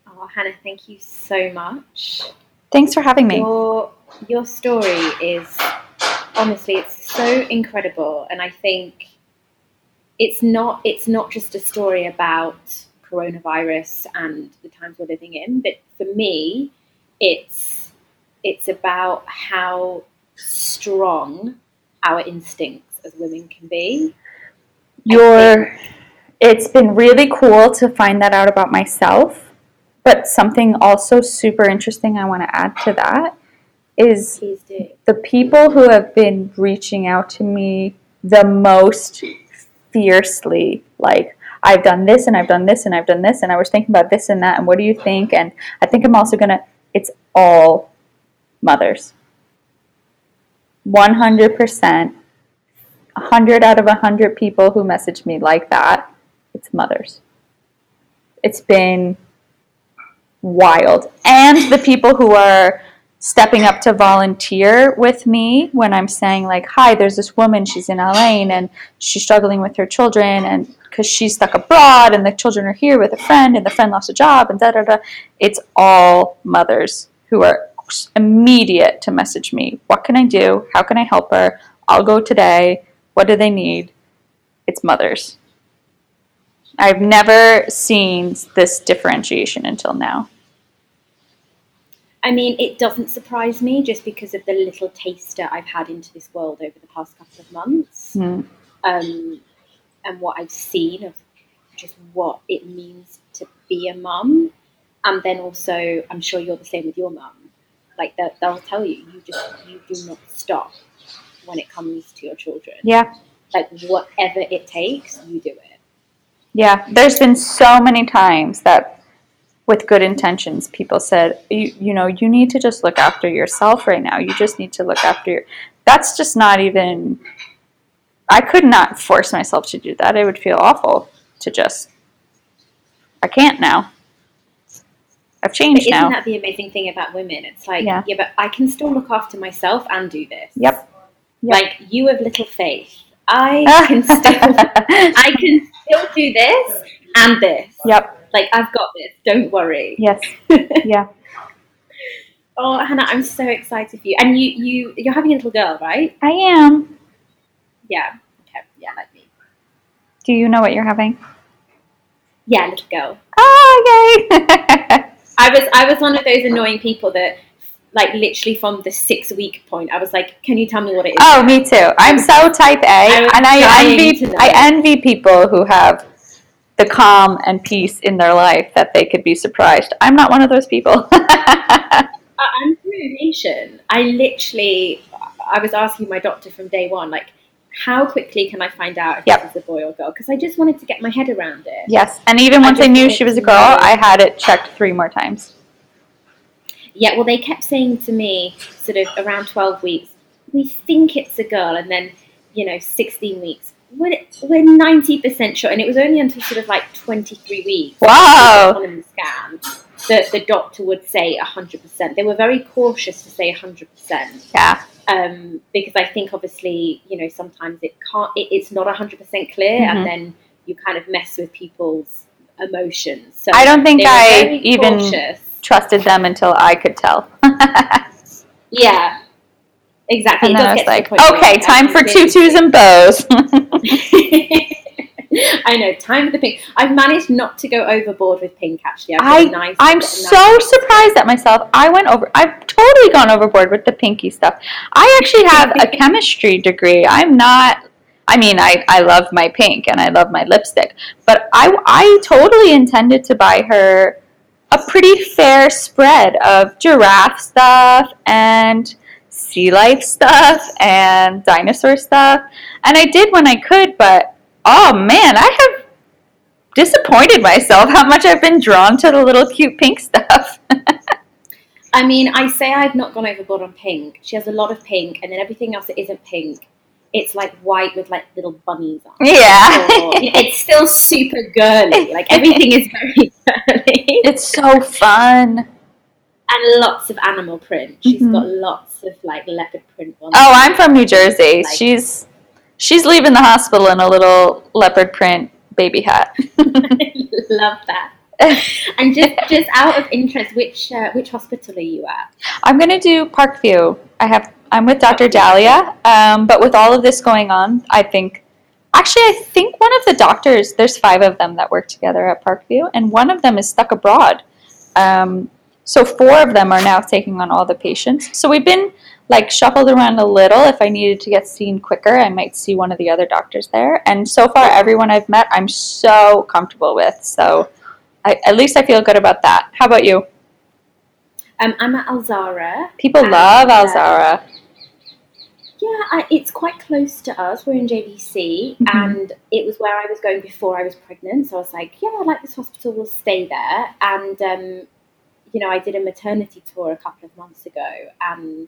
Oh, Hannah, thank you so much. Thanks for having me. Your your story is honestly it's so incredible and I think it's not it's not just a story about coronavirus and the times we're living in, but for me it's it's about how strong our instincts as women can be. Your it's been really cool to find that out about myself. But something also super interesting I want to add to that is the people who have been reaching out to me the most fiercely like I've done this and I've done this and I've done this and I was thinking about this and that and what do you think and I think I'm also gonna it's all mothers 100% 100 out of 100 people who message me like that it's mothers it's been wild and the people who are stepping up to volunteer with me when I'm saying like, "Hi, there's this woman. She's in LA and she's struggling with her children, and because she's stuck abroad, and the children are here with a friend, and the friend lost a job, and da da da." It's all mothers who are immediate to message me. What can I do? How can I help her? I'll go today. What do they need? It's mothers. I've never seen this differentiation until now. I mean, it doesn't surprise me just because of the little taster I've had into this world over the past couple of months. Mm. um, and what I've seen of just what it means to be a mum. And then also, I'm sure you're the same with your mum. Like they'll, they'll tell you, you just you do not stop when it comes to your children. Yeah. Like whatever it takes, you do it. Yeah, there's been so many times that with good intentions people said you you know you need to just look after yourself right now. You just need to look after your That's just not even I could not force myself to do that. It would feel awful to just I can't now. I've But changed isn't now. that the amazing thing about women? It's like, Yeah. yeah. but I can still look after myself and do this. Yep. Yep. Like you have little faith. I can still, I can still do this and this. yep. Like I've got this. Don't worry. Yes. Yeah. Oh, Hannah, I'm so excited for you. And you, you, you're having a little girl, right? I am. Yeah. Okay. Yeah, like me. Do you know what you're having? Yeah, little girl. Oh, yay! I was, I was one of those annoying people that, like, literally from the six week point, I was like, "Can you tell me what it is?" oh, me too. I'm so type A, I and I envy. I envy people who have the calm and peace in their life that they could be surprised. I'm not one of those people. I'm very impatient. I literally, I was asking my doctor from day one, like, how quickly can I find out if Yep. this is a boy or girl? Because I just wanted to get my head around it. yes, and even once I knew she was a girl, know. I had it checked three more times. Yeah, well, they kept saying to me, sort of around 12 weeks, we think it's a girl, and then, you know, 16 weeks, we're, we're 90% sure. And it was only until sort of like 23 weeks Wow. on the scan that the doctor would say 100%. They were very cautious to say 100%. Yeah. Um, because I think obviously you know sometimes it can't it, it's not hundred percent clear, Mhm. and then you kind of mess with people's emotions. So I don't think I even cautious. trusted them until I could tell. yeah. Exactly. and then I was get to the like, okay, time for tutus and bows. I know, time for the pink. I've managed not to go overboard with pink. Actually, I've I, nice, I'm so nice- surprised at myself. I went over. I've totally gone overboard with the pinky stuff. I actually have a chemistry degree. I'm not. I mean, I, I love my pink and I love my lipstick, but I, I totally intended to buy her a pretty fair spread of giraffe stuff and sea life stuff and dinosaur stuff. And I did when I could, but oh man, I have disappointed myself how much I've been drawn to the little cute pink stuff. I mean, I say I've not gone overboard on pink. She has a lot of pink, and then everything else that isn't pink, it's like white with like little bunnies on. yeah. Or- it's still super girly. Like everything is very girly, it's so fun. and lots of animal print. She's Mhm. got lots of like leopard print ones. Oh, I'm from New Jersey. Like- She's she's leaving the hospital in a little leopard print baby hat. love that. And just just out of interest, which uh, which hospital are you at? I'm gonna do Parkview. I have I'm with Dr. Dahlia, um, but with all of this going on, I think actually I think one of the doctors there's five of them that work together at Parkview, and one of them is stuck abroad. Um, so four of them are now taking on all the patients. So we've been like shuffled around a little. If I needed to get seen quicker, I might see one of the other doctors there. And so far, everyone I've met, I'm so comfortable with. So I, at least I feel good about that. How about you? Um, I'm at Al Zahra. People love uh, Al Zahra. Yeah, I, it's quite close to us. We're in JVC, Mhm. and it was where I was going before I was pregnant. So I was like, yeah, I like this hospital. We'll stay there. And um, you know, I did a maternity tour a couple of months ago, and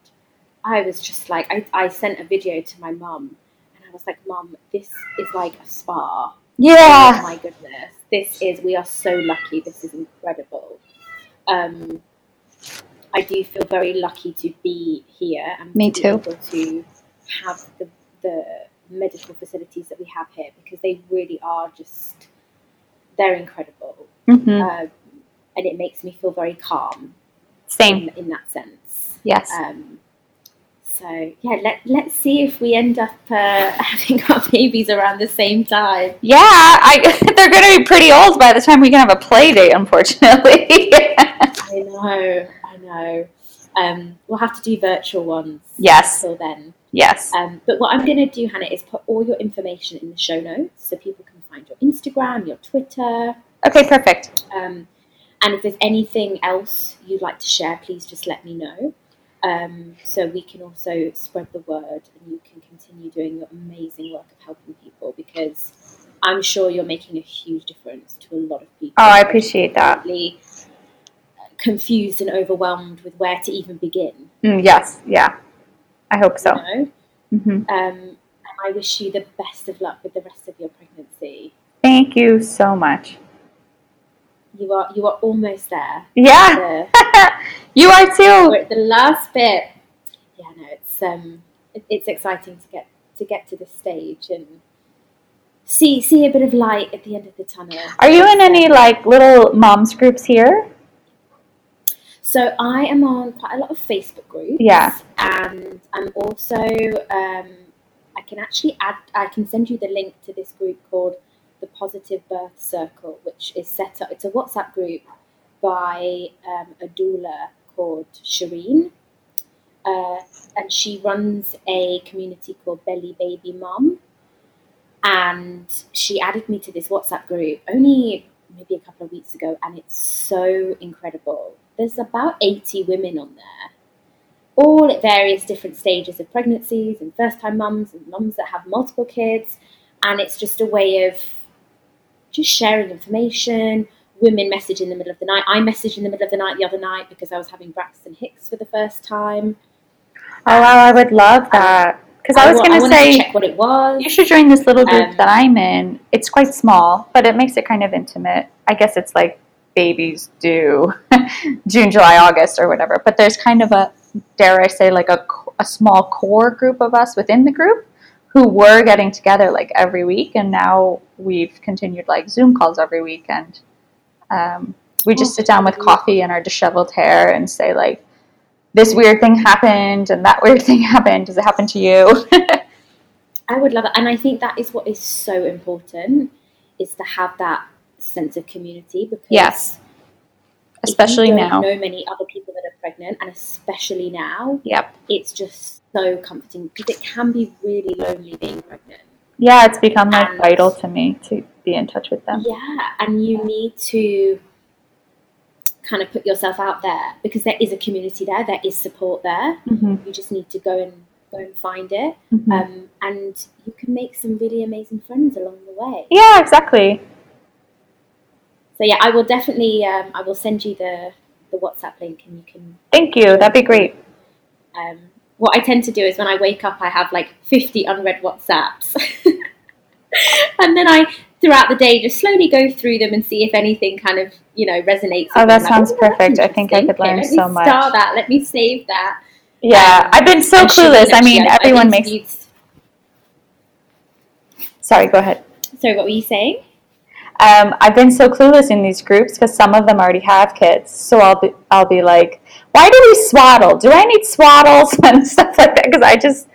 I was just like, I, I sent a video to my mum, and I was like, Mum, this is like a spa. Oh Yeah. my goodness, this is. We are so lucky. This is incredible. Um, I do feel very lucky to be here and Me to too. able to have the, the medical facilities that we have here because they really are just they're incredible, hmm um, and it makes me feel very calm Same. in, in that sense. Yes. Um, so yeah, let let's see if we end up uh, having our babies around the same time. Yeah, I, they're going to be pretty old by the time we can have a play date, unfortunately. I know, I know. Um, we'll have to do virtual ones. Yes. Until then. yes. Um, but what I'm going to do, Hannah, is put all your information in the show notes so people can find your Instagram, your Twitter. Okay, perfect. Um, and if there's anything else you'd like to share, please just let me know. Um, so we can also spread the word and you can continue doing your amazing work of helping people because I'm sure you're making a huge difference to a lot of people. Oh, I appreciate that. Currently confused and overwhelmed with where to even begin. Mm, yes, yeah. I hope so. You know? hmm Um, and I wish you the best of luck with the rest of your pregnancy. Thank you so much. You are you are almost there. Yeah, The- you are we're too. at the last bit. Yeah, no, it's um, it, it's exciting to get to get to this stage and see see a bit of light at the end of the tunnel. Are you in any like little moms groups here? So I am on quite a lot of Facebook groups. Yeah. And I'm also um, I can actually add I can send you the link to this group called the Positive Birth Circle, which is set up. It's a WhatsApp group by um, a doula called Shireen. Uh, and she runs a community called Belly Baby Mum. And she added me to this WhatsApp group only maybe a couple of weeks ago, and it's so incredible. There's about 80 women on there, all at various different stages of pregnancies and first time mums and mums that have multiple kids. And it's just a way of just sharing information. Women message in the middle of the night. I messaged in the middle of the night the other night because I was having Braxton Hicks for the first time. Oh wow, I would love that. Because I was going to say check what it was. you should join this little group Um, that I'm in. It's quite small, but it makes it kind of intimate. I guess it's like babies do June, July, August, or whatever. But there's kind of a dare I say like a a small core group of us within the group who were getting together like every week, and now we've continued like Zoom calls every week, and um, we just sit down with coffee and our disheveled hair and say like. This weird thing happened, and that weird thing happened. Does it happen to you? I would love it, and I think that is what is so important is to have that sense of community because Yes. Especially now. know many other people that are pregnant, and especially now, Yep. it's just so comforting because it can be really lonely being pregnant. Yeah, it's become like And- vital to me to be in touch with them. Yeah, and you need to kind of put yourself out there because there is a community there, there is support there. hmm You just need to go and go and find it, hmm um, and you can make some really amazing friends along the way. yeah, exactly. So yeah, I will definitely um, I will send you the the WhatsApp link, and you can. Thank you. That'd be great. Um, what I tend to do is when I wake up, I have like fifty unread WhatsApps, and then I throughout the day just slowly go through them and see if anything kind of you know resonates. Oh, that me. sounds "Oh, perfect. I think I could learn let so me much." Star that. Let me save that. Yeah, Um, I've been so Shireen, clueless. I mean, everyone makes. Sorry, go ahead. Sorry, what were you saying? Um, I've been so clueless in these groups because some of them already have kids. So I'll be, I'll be like, why do we swaddle? Do I need swaddles and stuff like that? Because I just,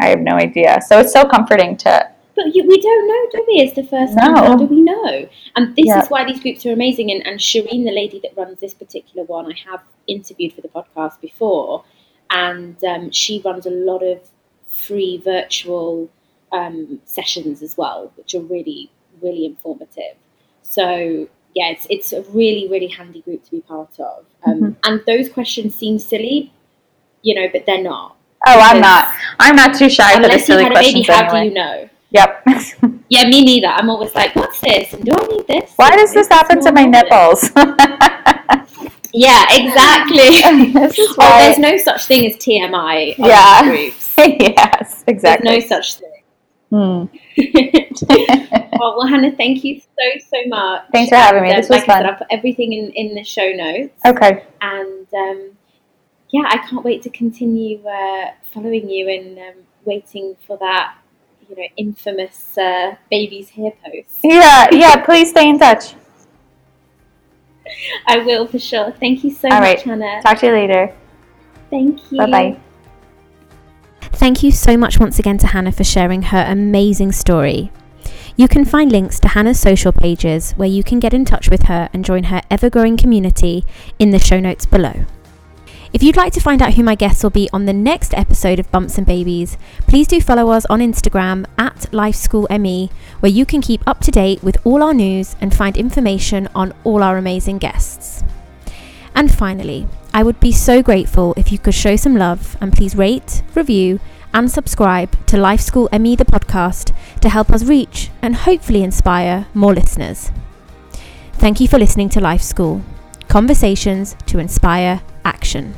I have no idea. So it's so comforting to. But you, we don't know, do we? It's the first time. No. How do we know? And this Yeah. is why these groups are amazing. And, and Shireen, the lady that runs this particular one, I have interviewed for the podcast before, and um, she runs a lot of free virtual um, sessions as well, which are really, really informative. So yeah, it's it's a really, really handy group to be part of. Um, Mhm. And those questions seem silly, you know, but they're not. Oh, I'm not. I'm not too shy for the Unless you silly had a baby, questions how do you know? Yep. Yeah, me neither. I'm always like, what's this? And do I need this? Why does this happen to my nipples? Yeah, exactly. this is well, why. there's no such thing as TMI Yeah. groups. yes, exactly. There's no such thing. Hmm. Well, well, Hannah, thank you so, so much. Thanks for having me. And, um, This was like I said, fun. I'll put everything in, in the show notes. okay. And um, yeah, I can't wait to continue uh, following you and um, waiting for that, you know, infamous uh, baby's hair post. Yeah, yeah. Please stay in touch. I will for sure. Thank you so All much, right. Hannah. Talk to you later. Thank you. Bye bye. Thank you so much once again to Hannah for sharing her amazing story. You can find links to Hannah's social pages where you can get in touch with her and join her ever growing community in the show notes below. If you'd like to find out who my guests will be on the next episode of Bumps and Babies, please do follow us on Instagram at LifeSchoolME, where you can keep up to date with all our news and find information on all our amazing guests. And finally, I would be so grateful if you could show some love and please rate, review, and subscribe to Life School ME the podcast to help us reach and hopefully inspire more listeners. Thank you for listening to Life School Conversations to Inspire Action.